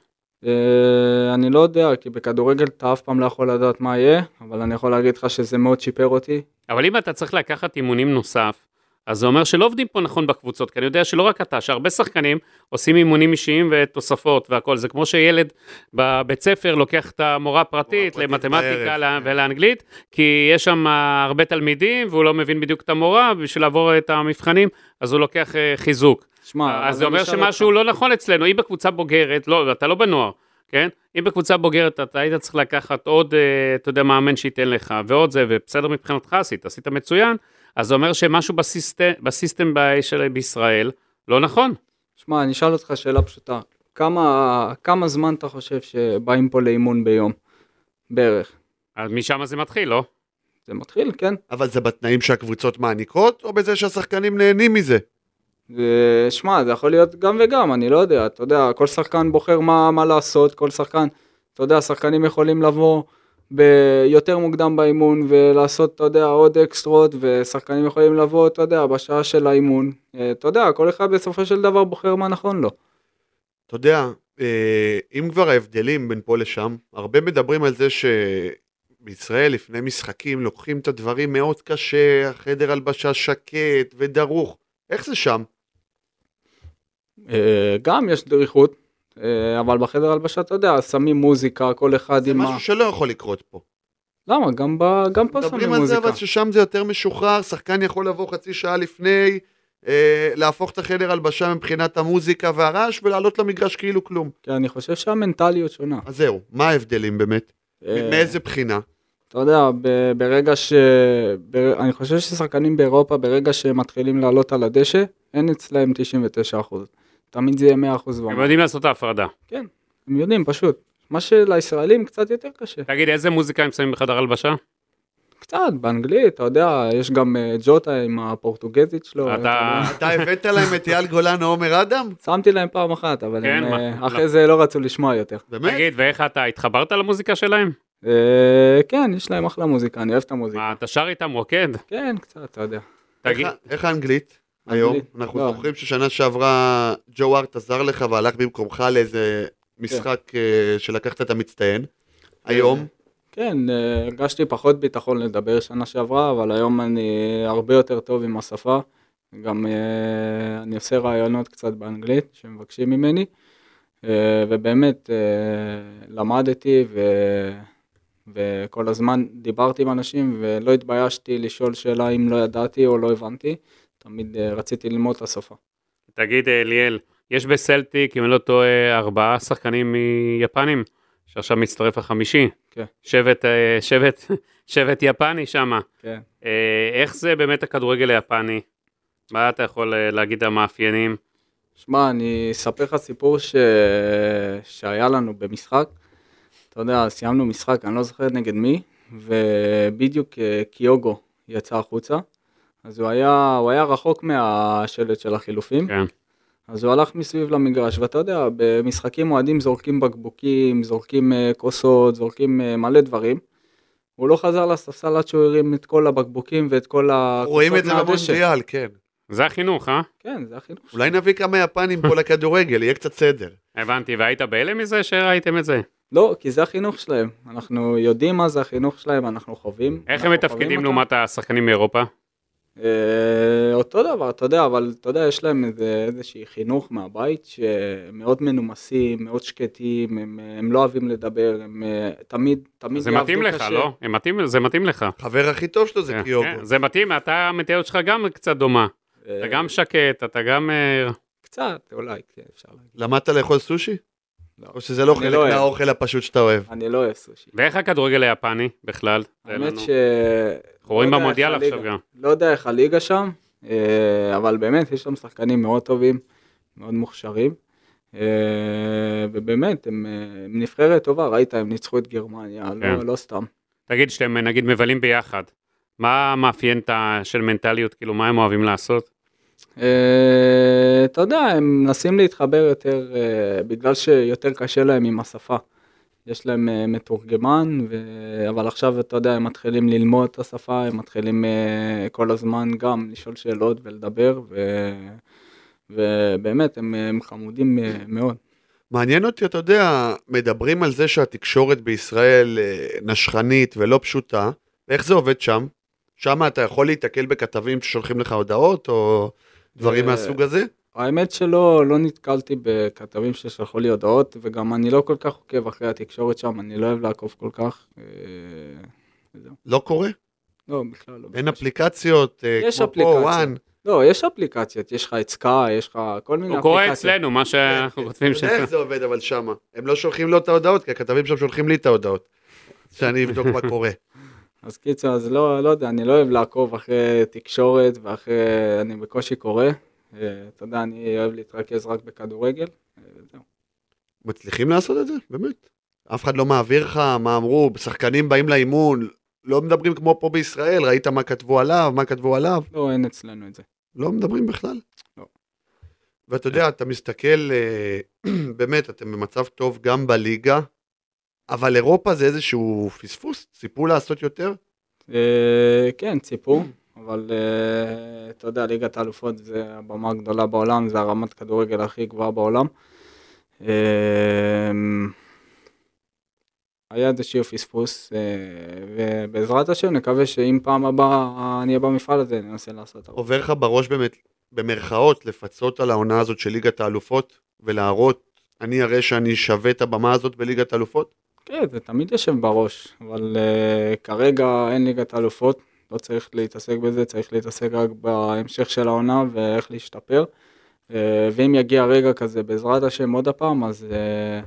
אה, אני לא יודע, כי בכדורגל אתה אף פעם לא יכול לדעת מה יהיה, אבל אני יכול להגיד לך שזה מאוד שיפר אותי. אבל אם אתה צריך לקחת אימונים נוסף, אז זה אומר שלא עובדים פה נכון בקבוצות, כי אני יודע שלא רק אתה, שהרבה שחקנים עושים אימונים אישיים ותוספות והכל, זה כמו שילד בבית ספר לוקח את המורה הפרטית למתמטיקה בערב, כן. ולאנגלית, כי יש שם הרבה תלמידים והוא לא מבין בדיוק את המורה, בשביל לעבור את המבחנים, אז הוא לוקח אה, חיזוק. שמה, אז זה אומר שמשהו לא נכון אצלנו, אם בקבוצה בוגרת, לא, אתה לא בנוער. כן? אם בקבוצה בוגרת אתה היית צריך לקחת עוד, אה, אתה יודע, מאמן שייתן לך, ועוד זה, ובסדר מבחינתך עשית, עשית מצוין, אז זה אומר שמשהו בסיסטם, בסיסטם של בישראל לא נכון. שמע, אני אשאל אותך שאלה פשוטה. כמה, כמה זמן אתה חושב שבאים פה לאימון ביום? בערך. אז משם זה מתחיל, לא? זה מתחיל, כן. אבל זה בתנאים שהקבוצות מעניקות, או בזה שהשחקנים נהנים מזה? זה- שמע, זה יכול להיות גם וגם, אני לא יודע, אתה יודע, כל שחקן בוחר מה, מה לעשות, כל שחקן, אתה יודע, שחקנים יכולים לבוא ביותר מוקדם באימון ולעשות, אתה יודע, עוד אקסטרות, ושחקנים יכולים לבוא, אתה יודע, בשעה של האימון. אה, אתה יודע, כל אחד בסופו של דבר בוחר מה נכון לו. אתה יודע, אה, אם כבר ההבדלים בין פה לשם, הרבה מדברים על זה שבישראל לפני משחקים לוקחים את הדברים מאוד קשה, החדר הלבשה שקט ודרוך. איך זה שם? אה, גם יש דריכות, אבל בחדר הלבשה, אתה יודע, שמים מוזיקה, כל אחד זה עם ה... משהו שלא יכול לקרות פה. למה? גם, ב... גם פה שמים מדברים על זה מוזיקה. אבל ששם זה יותר משוחרר, שחקן יכול לבוא חצי שעה לפני, אה, להפוך את החדר הלבשה מבחינת המוזיקה והרעש ולעלות למגרש כאילו כלום. כי אני חושב שהמנטליות שונה. אז זהו, מה ההבדלים באמת? אה, מאיזה בחינה? אתה יודע, ב- ברגע ש... ב... אני חושב ששחקנים באירופה, ברגע שהם מתחילים לעלות על הדשא, אין אצלהם 99%. תמיד זה יהיה 100% הם ומעלה. יודעים לעשות את ההפרדה. כן, הם יודעים פשוט. מה שלישראלים קצת יותר קשה. תגיד, איזה מוזיקה הם שמים בחדר הלבשה? קצת, באנגלית, אתה יודע, יש גם אה, ג'וטה עם הפורטוגזית שלו. אתה- הבאת להם את אייל גולן או עומר אדם? שמתי להם פעם אחת, אבל כן, הם? אה, אחרי זה לא רצו לשמוע יותר. באמת? תגיד, ואיך אתה התחברת למוזיקה שלהם? אה, כן, יש להם אחלה מוזיקה, אני אוהב את המוזיקה. אתה שר איתם רוקד? כן, קצת, אתה יודע. איך האנגלית? היום? אנחנו לא. זוכרים ששנה שעברה ג'ו ארט עזר לך והלך במקומך לאיזה משחק אה, שלקחת את המצטיין. היום, כן, אה, הרגשתי פחות ביטחון לדבר שנה שעברה, אבל היום אני הרבה יותר טוב עם השפה. גם אה, אני עושה רעיונות קצת באנגלית שמבקשים ממני, ובאמת למדתי ו... וכל הזמן דיברתי עם אנשים ולא התביישתי לשאול שאלה אם לא ידעתי או לא הבנתי, תמיד אה, רציתי ללמוד את השפה. תגיד, אה, ליאל, יש בסלטיק, אם אני לא טועה, ארבעה שחקנים מיפנים, שעכשיו מצטרף החמישי. כן. שבט, אה, שבט, שבט יפני שמה. כן. אה, איך זה באמת הכדורגל היפני? מה אתה יכול אה, להגיד המאפיינים? שמע, אני אספר לך סיפור ש... שהיה לנו במשחק. אתה יודע, סיימנו משחק, אני לא זוכר נגד מי, ובדיוק אה, קיוגו יצא החוצה. אז הוא היה, הוא היה רחוק מהשלט של החילופים, כן. אז הוא הלך מסביב למגרש, ואתה יודע, במשחקים אוהדים זורקים בקבוקים, זורקים אה, כוסות, זורקים אה, מלא דברים. הוא לא חזר לספסל עד שהוא הרים את כל הבקבוקים ואת כל הכוסות רואים את זה. במונדיאל, כן. זה החינוך, אה? כן, זה החינוך. אולי נביא כמה יפנים פה לכדורגל, יהיה קצת סדר. הבנתי, והיית בהלם מזה שראיתם את זה? לא, כי זה החינוך שלהם. אנחנו יודעים מה זה החינוך שלהם, אנחנו חווים. איך הם אנחנו חווים מתפקדים. לעומת השחקנים מאירופה? אה, אותו דבר, אתה יודע, אבל אתה יודע, יש להם איזה, איזושהי חינוך מהבית שמאוד מנומסים, מאוד שקטים, הם, הם לא אוהבים לדבר, הם אה, תמיד, תמיד זה מתאים לך, קשה. לא? הם מתאים, זה מתאים לך. חבר הכי טוב שלו זה כן, קיוגו. כן, זה מתאים, אתה, המטיות שלך גם קצת דומה. אה, אתה גם שקט, אתה גם... קצת, אולי, כן, אפשר להגיד. למדת לאכול סושי? לא. או שזה לא חלק לא. מהאוכל הפשוט שאתה אוהב? אני לא אוהב סושי. ואיך הכדורגל היפני בכלל? האמת לנו. ש... אנחנו רואים לא יודע במונדיאל עכשיו. גם. לא יודע איך הליגה שם, אה, אבל באמת יש שם שחקנים מאוד טובים, מאוד מוכשרים, אה, ובאמת הם אה, הם נבחרת טובה, ראית, הם ניצחו את גרמניה, כן. לא, לא סתם. תגיד שאתם נגיד מבלים ביחד. מה מאפיין את ה- של מנטליות, כאילו מה הם אוהבים לעשות? אתה יודע, הם מנסים להתחבר יותר, בגלל שיותר קשה להם עם השפה. יש להם אה, מתורגמן, ו... אבל עכשיו אתה יודע, הם מתחילים ללמוד את השפה, הם מתחילים אה, כל הזמן גם לשאול שאלות ולדבר, ו... ובאמת, הם, הם חמודים אה, מאוד. מעניין אותי, אתה יודע, מדברים על זה שהתקשורת בישראל אה, נשכנית ולא פשוטה, ואיך זה עובד שם? שם אתה יכול להיתקל בכתבים ששולחים לך הודעות, או דברים אה, מהסוג הזה? האמת שלא לא נתקלתי בכתבים ששלחו לי הודעות, וגם אני לא כל כך עוקב אחרי התקשורת שם, אני לא אוהב לעקוב כל כך. אה. לא קורה? לא, בכלל לא. אין אפליקציות אה, יש כמו פה, אפליקציות. וואן. לא, יש אפליקציות, יש לך את סקאי, יש לך כל מיני הוא קורא אפליקציות. אצלנו, מה שאנחנו כותבים אתה יודע שם. איך זה עובד אבל שמה. הם לא שולחים לו את ההודעות, כי הכתבים שם שולחים לי את ההודעות. שאני אבדוק מה קורה. אז קיצור, אז לא, לא יודע, אני לא אוהב לעקוב אחרי תקשורת ואחרי, אני בקושי קורא. אה, אתה יודע, אני אוהב להתרכז רק בכדורגל. אה, וזהו. מצליחים לעשות את זה? באמת. אף אחד לא מעביר לך מה אמרו, שחקנים באים לאימון, לא מדברים כמו פה בישראל, ראית מה כתבו עליו, מה כתבו עליו, לא, אין אצלנו את זה. לא מדברים בכלל. לא. ואתה יודע, אתה מסתכל, אה, באמת, אתם במצב טוב גם בליגה, אבל אירופה זה איזשהו פספוס, ציפו לעשות יותר? אה, כן, ציפו, אבל אה, אתה יודע, ליגת האלופות זה הבמה הגדולה בעולם, זה הרמת כדורגל הכי גבוהה בעולם. אה, היה איזשהו פספוס, אה, ובעזרת השם נקווה שאם פעם הבאה אני אהיה במפעל הזה, ננסה לעשות הרבה. עובר לך בראש באמת, במרכאות, לפצות על העונה הזאת של ליגת האלופות, ולהראות, אני אראה שאני שווה את הבמה הזאת בליגת האלופות? כן, זה תמיד יושב בראש, אבל uh, כרגע אין ליגת האלופות, לא צריך להתעסק בזה, צריך להתעסק רק בהמשך של העונה ואיך להשתפר. Uh, ואם יגיע רגע כזה, בעזרת השם עוד הפעם, אז, uh,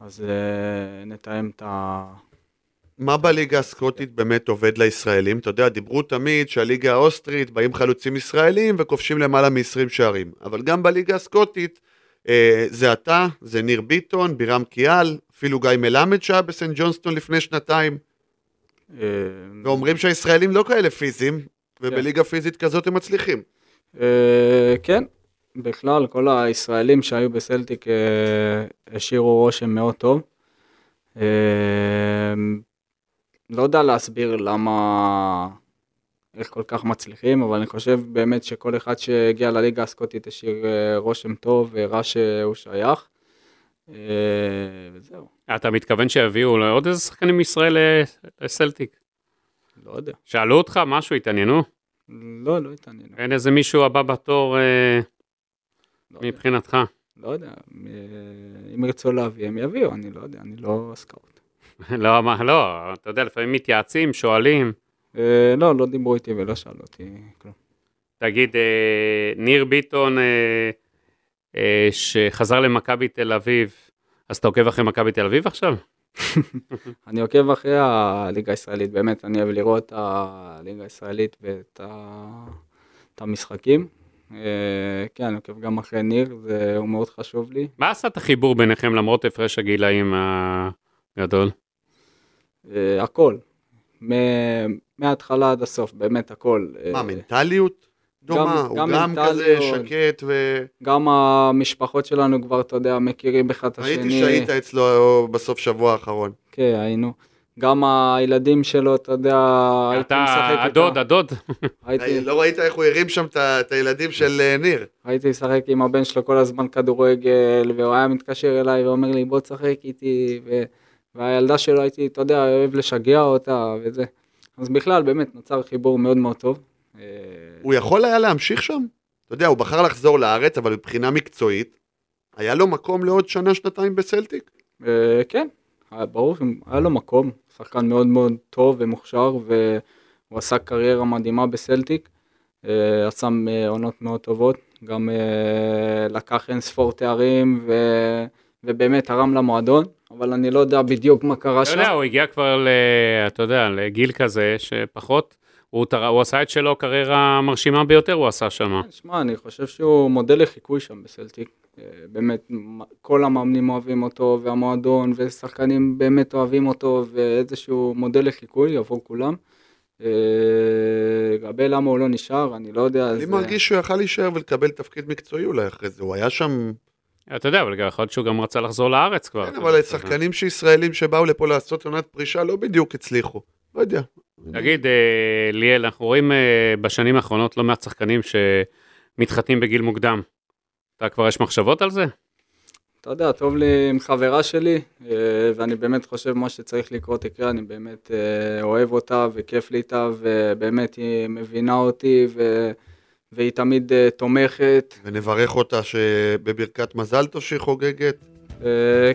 אז uh, נתאם את ה... מה בליגה הסקוטית באמת עובד לישראלים? אתה יודע, דיברו תמיד שהליגה האוסטרית, באים חלוצים ישראלים וכובשים למעלה מ-20 שערים. אבל גם בליגה הסקוטית, אה, זה אתה, זה ניר ביטון, בירם קיאל, אפילו גיא מלמד שהיה בסנט ג'ונסטון לפני שנתיים. אה, ואומרים שהישראלים לא כאלה פיזיים, ובליגה פיזית כזאת הם מצליחים. אה, כן, בכלל, כל הישראלים שהיו בסלטיק אה, השאירו רושם מאוד טוב. לא יודע להסביר למה, איך כל כך מצליחים, אבל אני חושב באמת שכל אחד שהגיע לליגה הסקוטית השאיר רושם טוב והראה שהוא שייך. וזהו, אתה מתכוון שיביאו עוד איזה שחקנים מישראל לסלטיק? לא יודע. שאלו אותך משהו, התעניינו? לא, לא התעניין. אין איזה מישהו הבא בתור אה, לא. מבחינתך? לא יודע. אם ירצו להביא, הם יביאו, אני לא יודע, אני לא סקאוט. לא, מה, לא, אתה יודע, לפעמים מתייעצים, שואלים. אה, לא, לא דיברו איתי ולא שאלו אותי כלום. תגיד, אה, ניר ביטון, אה, אה, שחזר למכבי תל אביב, אז אתה עוקב אחרי מכבי תל אביב עכשיו? אני עוקב אחרי הליגה הישראלית, באמת, אני אוהב לראות את הליגה הישראלית ואת ה... את המשחקים. אה, כן, אני עוקב גם אחרי ניר, זה הוא מאוד חשוב לי. מה עשה את החיבור ביניכם למרות הפרש הגילאים הגדול? אה, הכל. מההתחלה עד הסוף, באמת הכל. מה, אה, מנטליות דומה? הוא גם גם כזה מנטליות. שקט ו... גם המשפחות שלנו כבר, אתה יודע, מכירים אחד את השני. ראיתי שהיית אצלו בסוף שבוע האחרון. כן, היינו. גם הילדים שלו, אתה יודע, הייתי אתה משחק הדוד, הדוד. הייתי, לא ראית איך הוא הרים שם את הילדים של אה, ניר? הייתי משחק עם הבן שלו כל הזמן כדורגל, והוא היה מתקשר אליי ואומר לי, בוא תשחק איתי, ו... והילדה שלו הייתי, אתה יודע, אוהב לשגע אותה וזה. אז בכלל, באמת, נוצר חיבור מאוד מאוד טוב. הוא יכול היה להמשיך שם? אתה יודע, הוא בחר לחזור לארץ, אבל מבחינה מקצועית, היה לו מקום לעוד שנה, שנתיים בסלטיק? אה, כן, היה ברור שהיה לו מקום, שחקן מאוד מאוד טוב ומוכשר, והוא עשה קריירה מדהימה בסלטיק, אה, עשה עונות מאוד טובות, גם אה, לקח אין ספור תארים, ו... ובאמת תרם למועדון, אבל אני לא יודע בדיוק מה קרה אתה שם. יודע, הוא הגיע כבר, ל, אתה יודע, לגיל כזה שפחות, הוא, תר- הוא עשה את שלו קריירה מרשימה ביותר, הוא עשה שם. שמע, אני חושב שהוא מודל לחיקוי שם בסלטיק. אה, באמת, כל המאמנים אוהבים אותו, והמועדון, ושחקנים באמת אוהבים אותו, ואיזשהו מודל לחיקוי עבור כולם. אה, לגבי למה הוא לא נשאר, אני לא יודע. אני זה- מרגיש שהוא יכל להישאר ולקבל תפקיד מקצועי אולי אחרי זה, הוא היה שם... אתה יודע, אבל גם יכול להיות שהוא גם רצה לחזור לארץ כבר. כן, אבל שחקנים שישראלים שבאו לפה לעשות עונת פרישה לא בדיוק הצליחו. לא יודע. תגיד, אה, ליאל, אנחנו רואים אה, בשנים האחרונות לא מעט שחקנים שמתחתנים בגיל מוקדם. אתה כבר יש מחשבות על זה? אתה יודע, טוב לי עם חברה שלי, אה, ואני באמת חושב מה שצריך לקרות יקרה, אני באמת אוהב אותה וכיף לי איתה, ובאמת היא מבינה אותי, ו... והיא תמיד תומכת. ונברך אותה שבברכת מזל טוב שהיא חוגגת.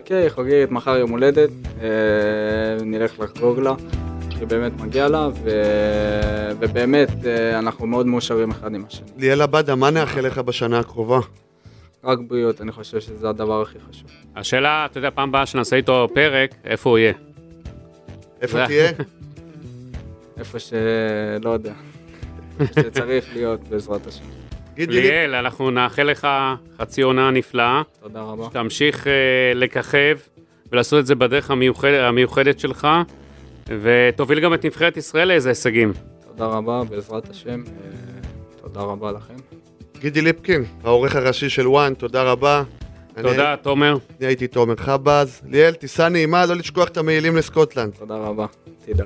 כן, היא חוגגת מחר יום הולדת, נלך לחגוג לה, כי באמת מגיע לה, ו... ובאמת אה, אנחנו מאוד מאושרים אחד עם השני. ליאל עבדה, מה נאחל לך בשנה הקרובה? רק בריאות, אני חושב שזה הדבר הכי חשוב. השאלה, אתה יודע, פעם הבאה שנעשה איתו פרק, איפה הוא יהיה? איפה תהיה? איפה ש... לא יודע. שצריך להיות בעזרת השם. ליאל, אנחנו נאחל לך חצי עונה נפלאה, תודה רבה. תמשיך אה, לככב ולעשות את זה בדרך המיוחד, המיוחדת שלך, ותוביל גם את נבחרת ישראל לאיזה הישגים. תודה רבה, בעזרת השם. אה, תודה רבה לכם. גידי ליפקין, העורך הראשי של וואן, תודה רבה. אני- תודה, תומר. אני הייתי תומר חבז. ליאל, טיסה נעימה, לא לשכוח את המעילים לסקוטלנד. תודה רבה. תדע.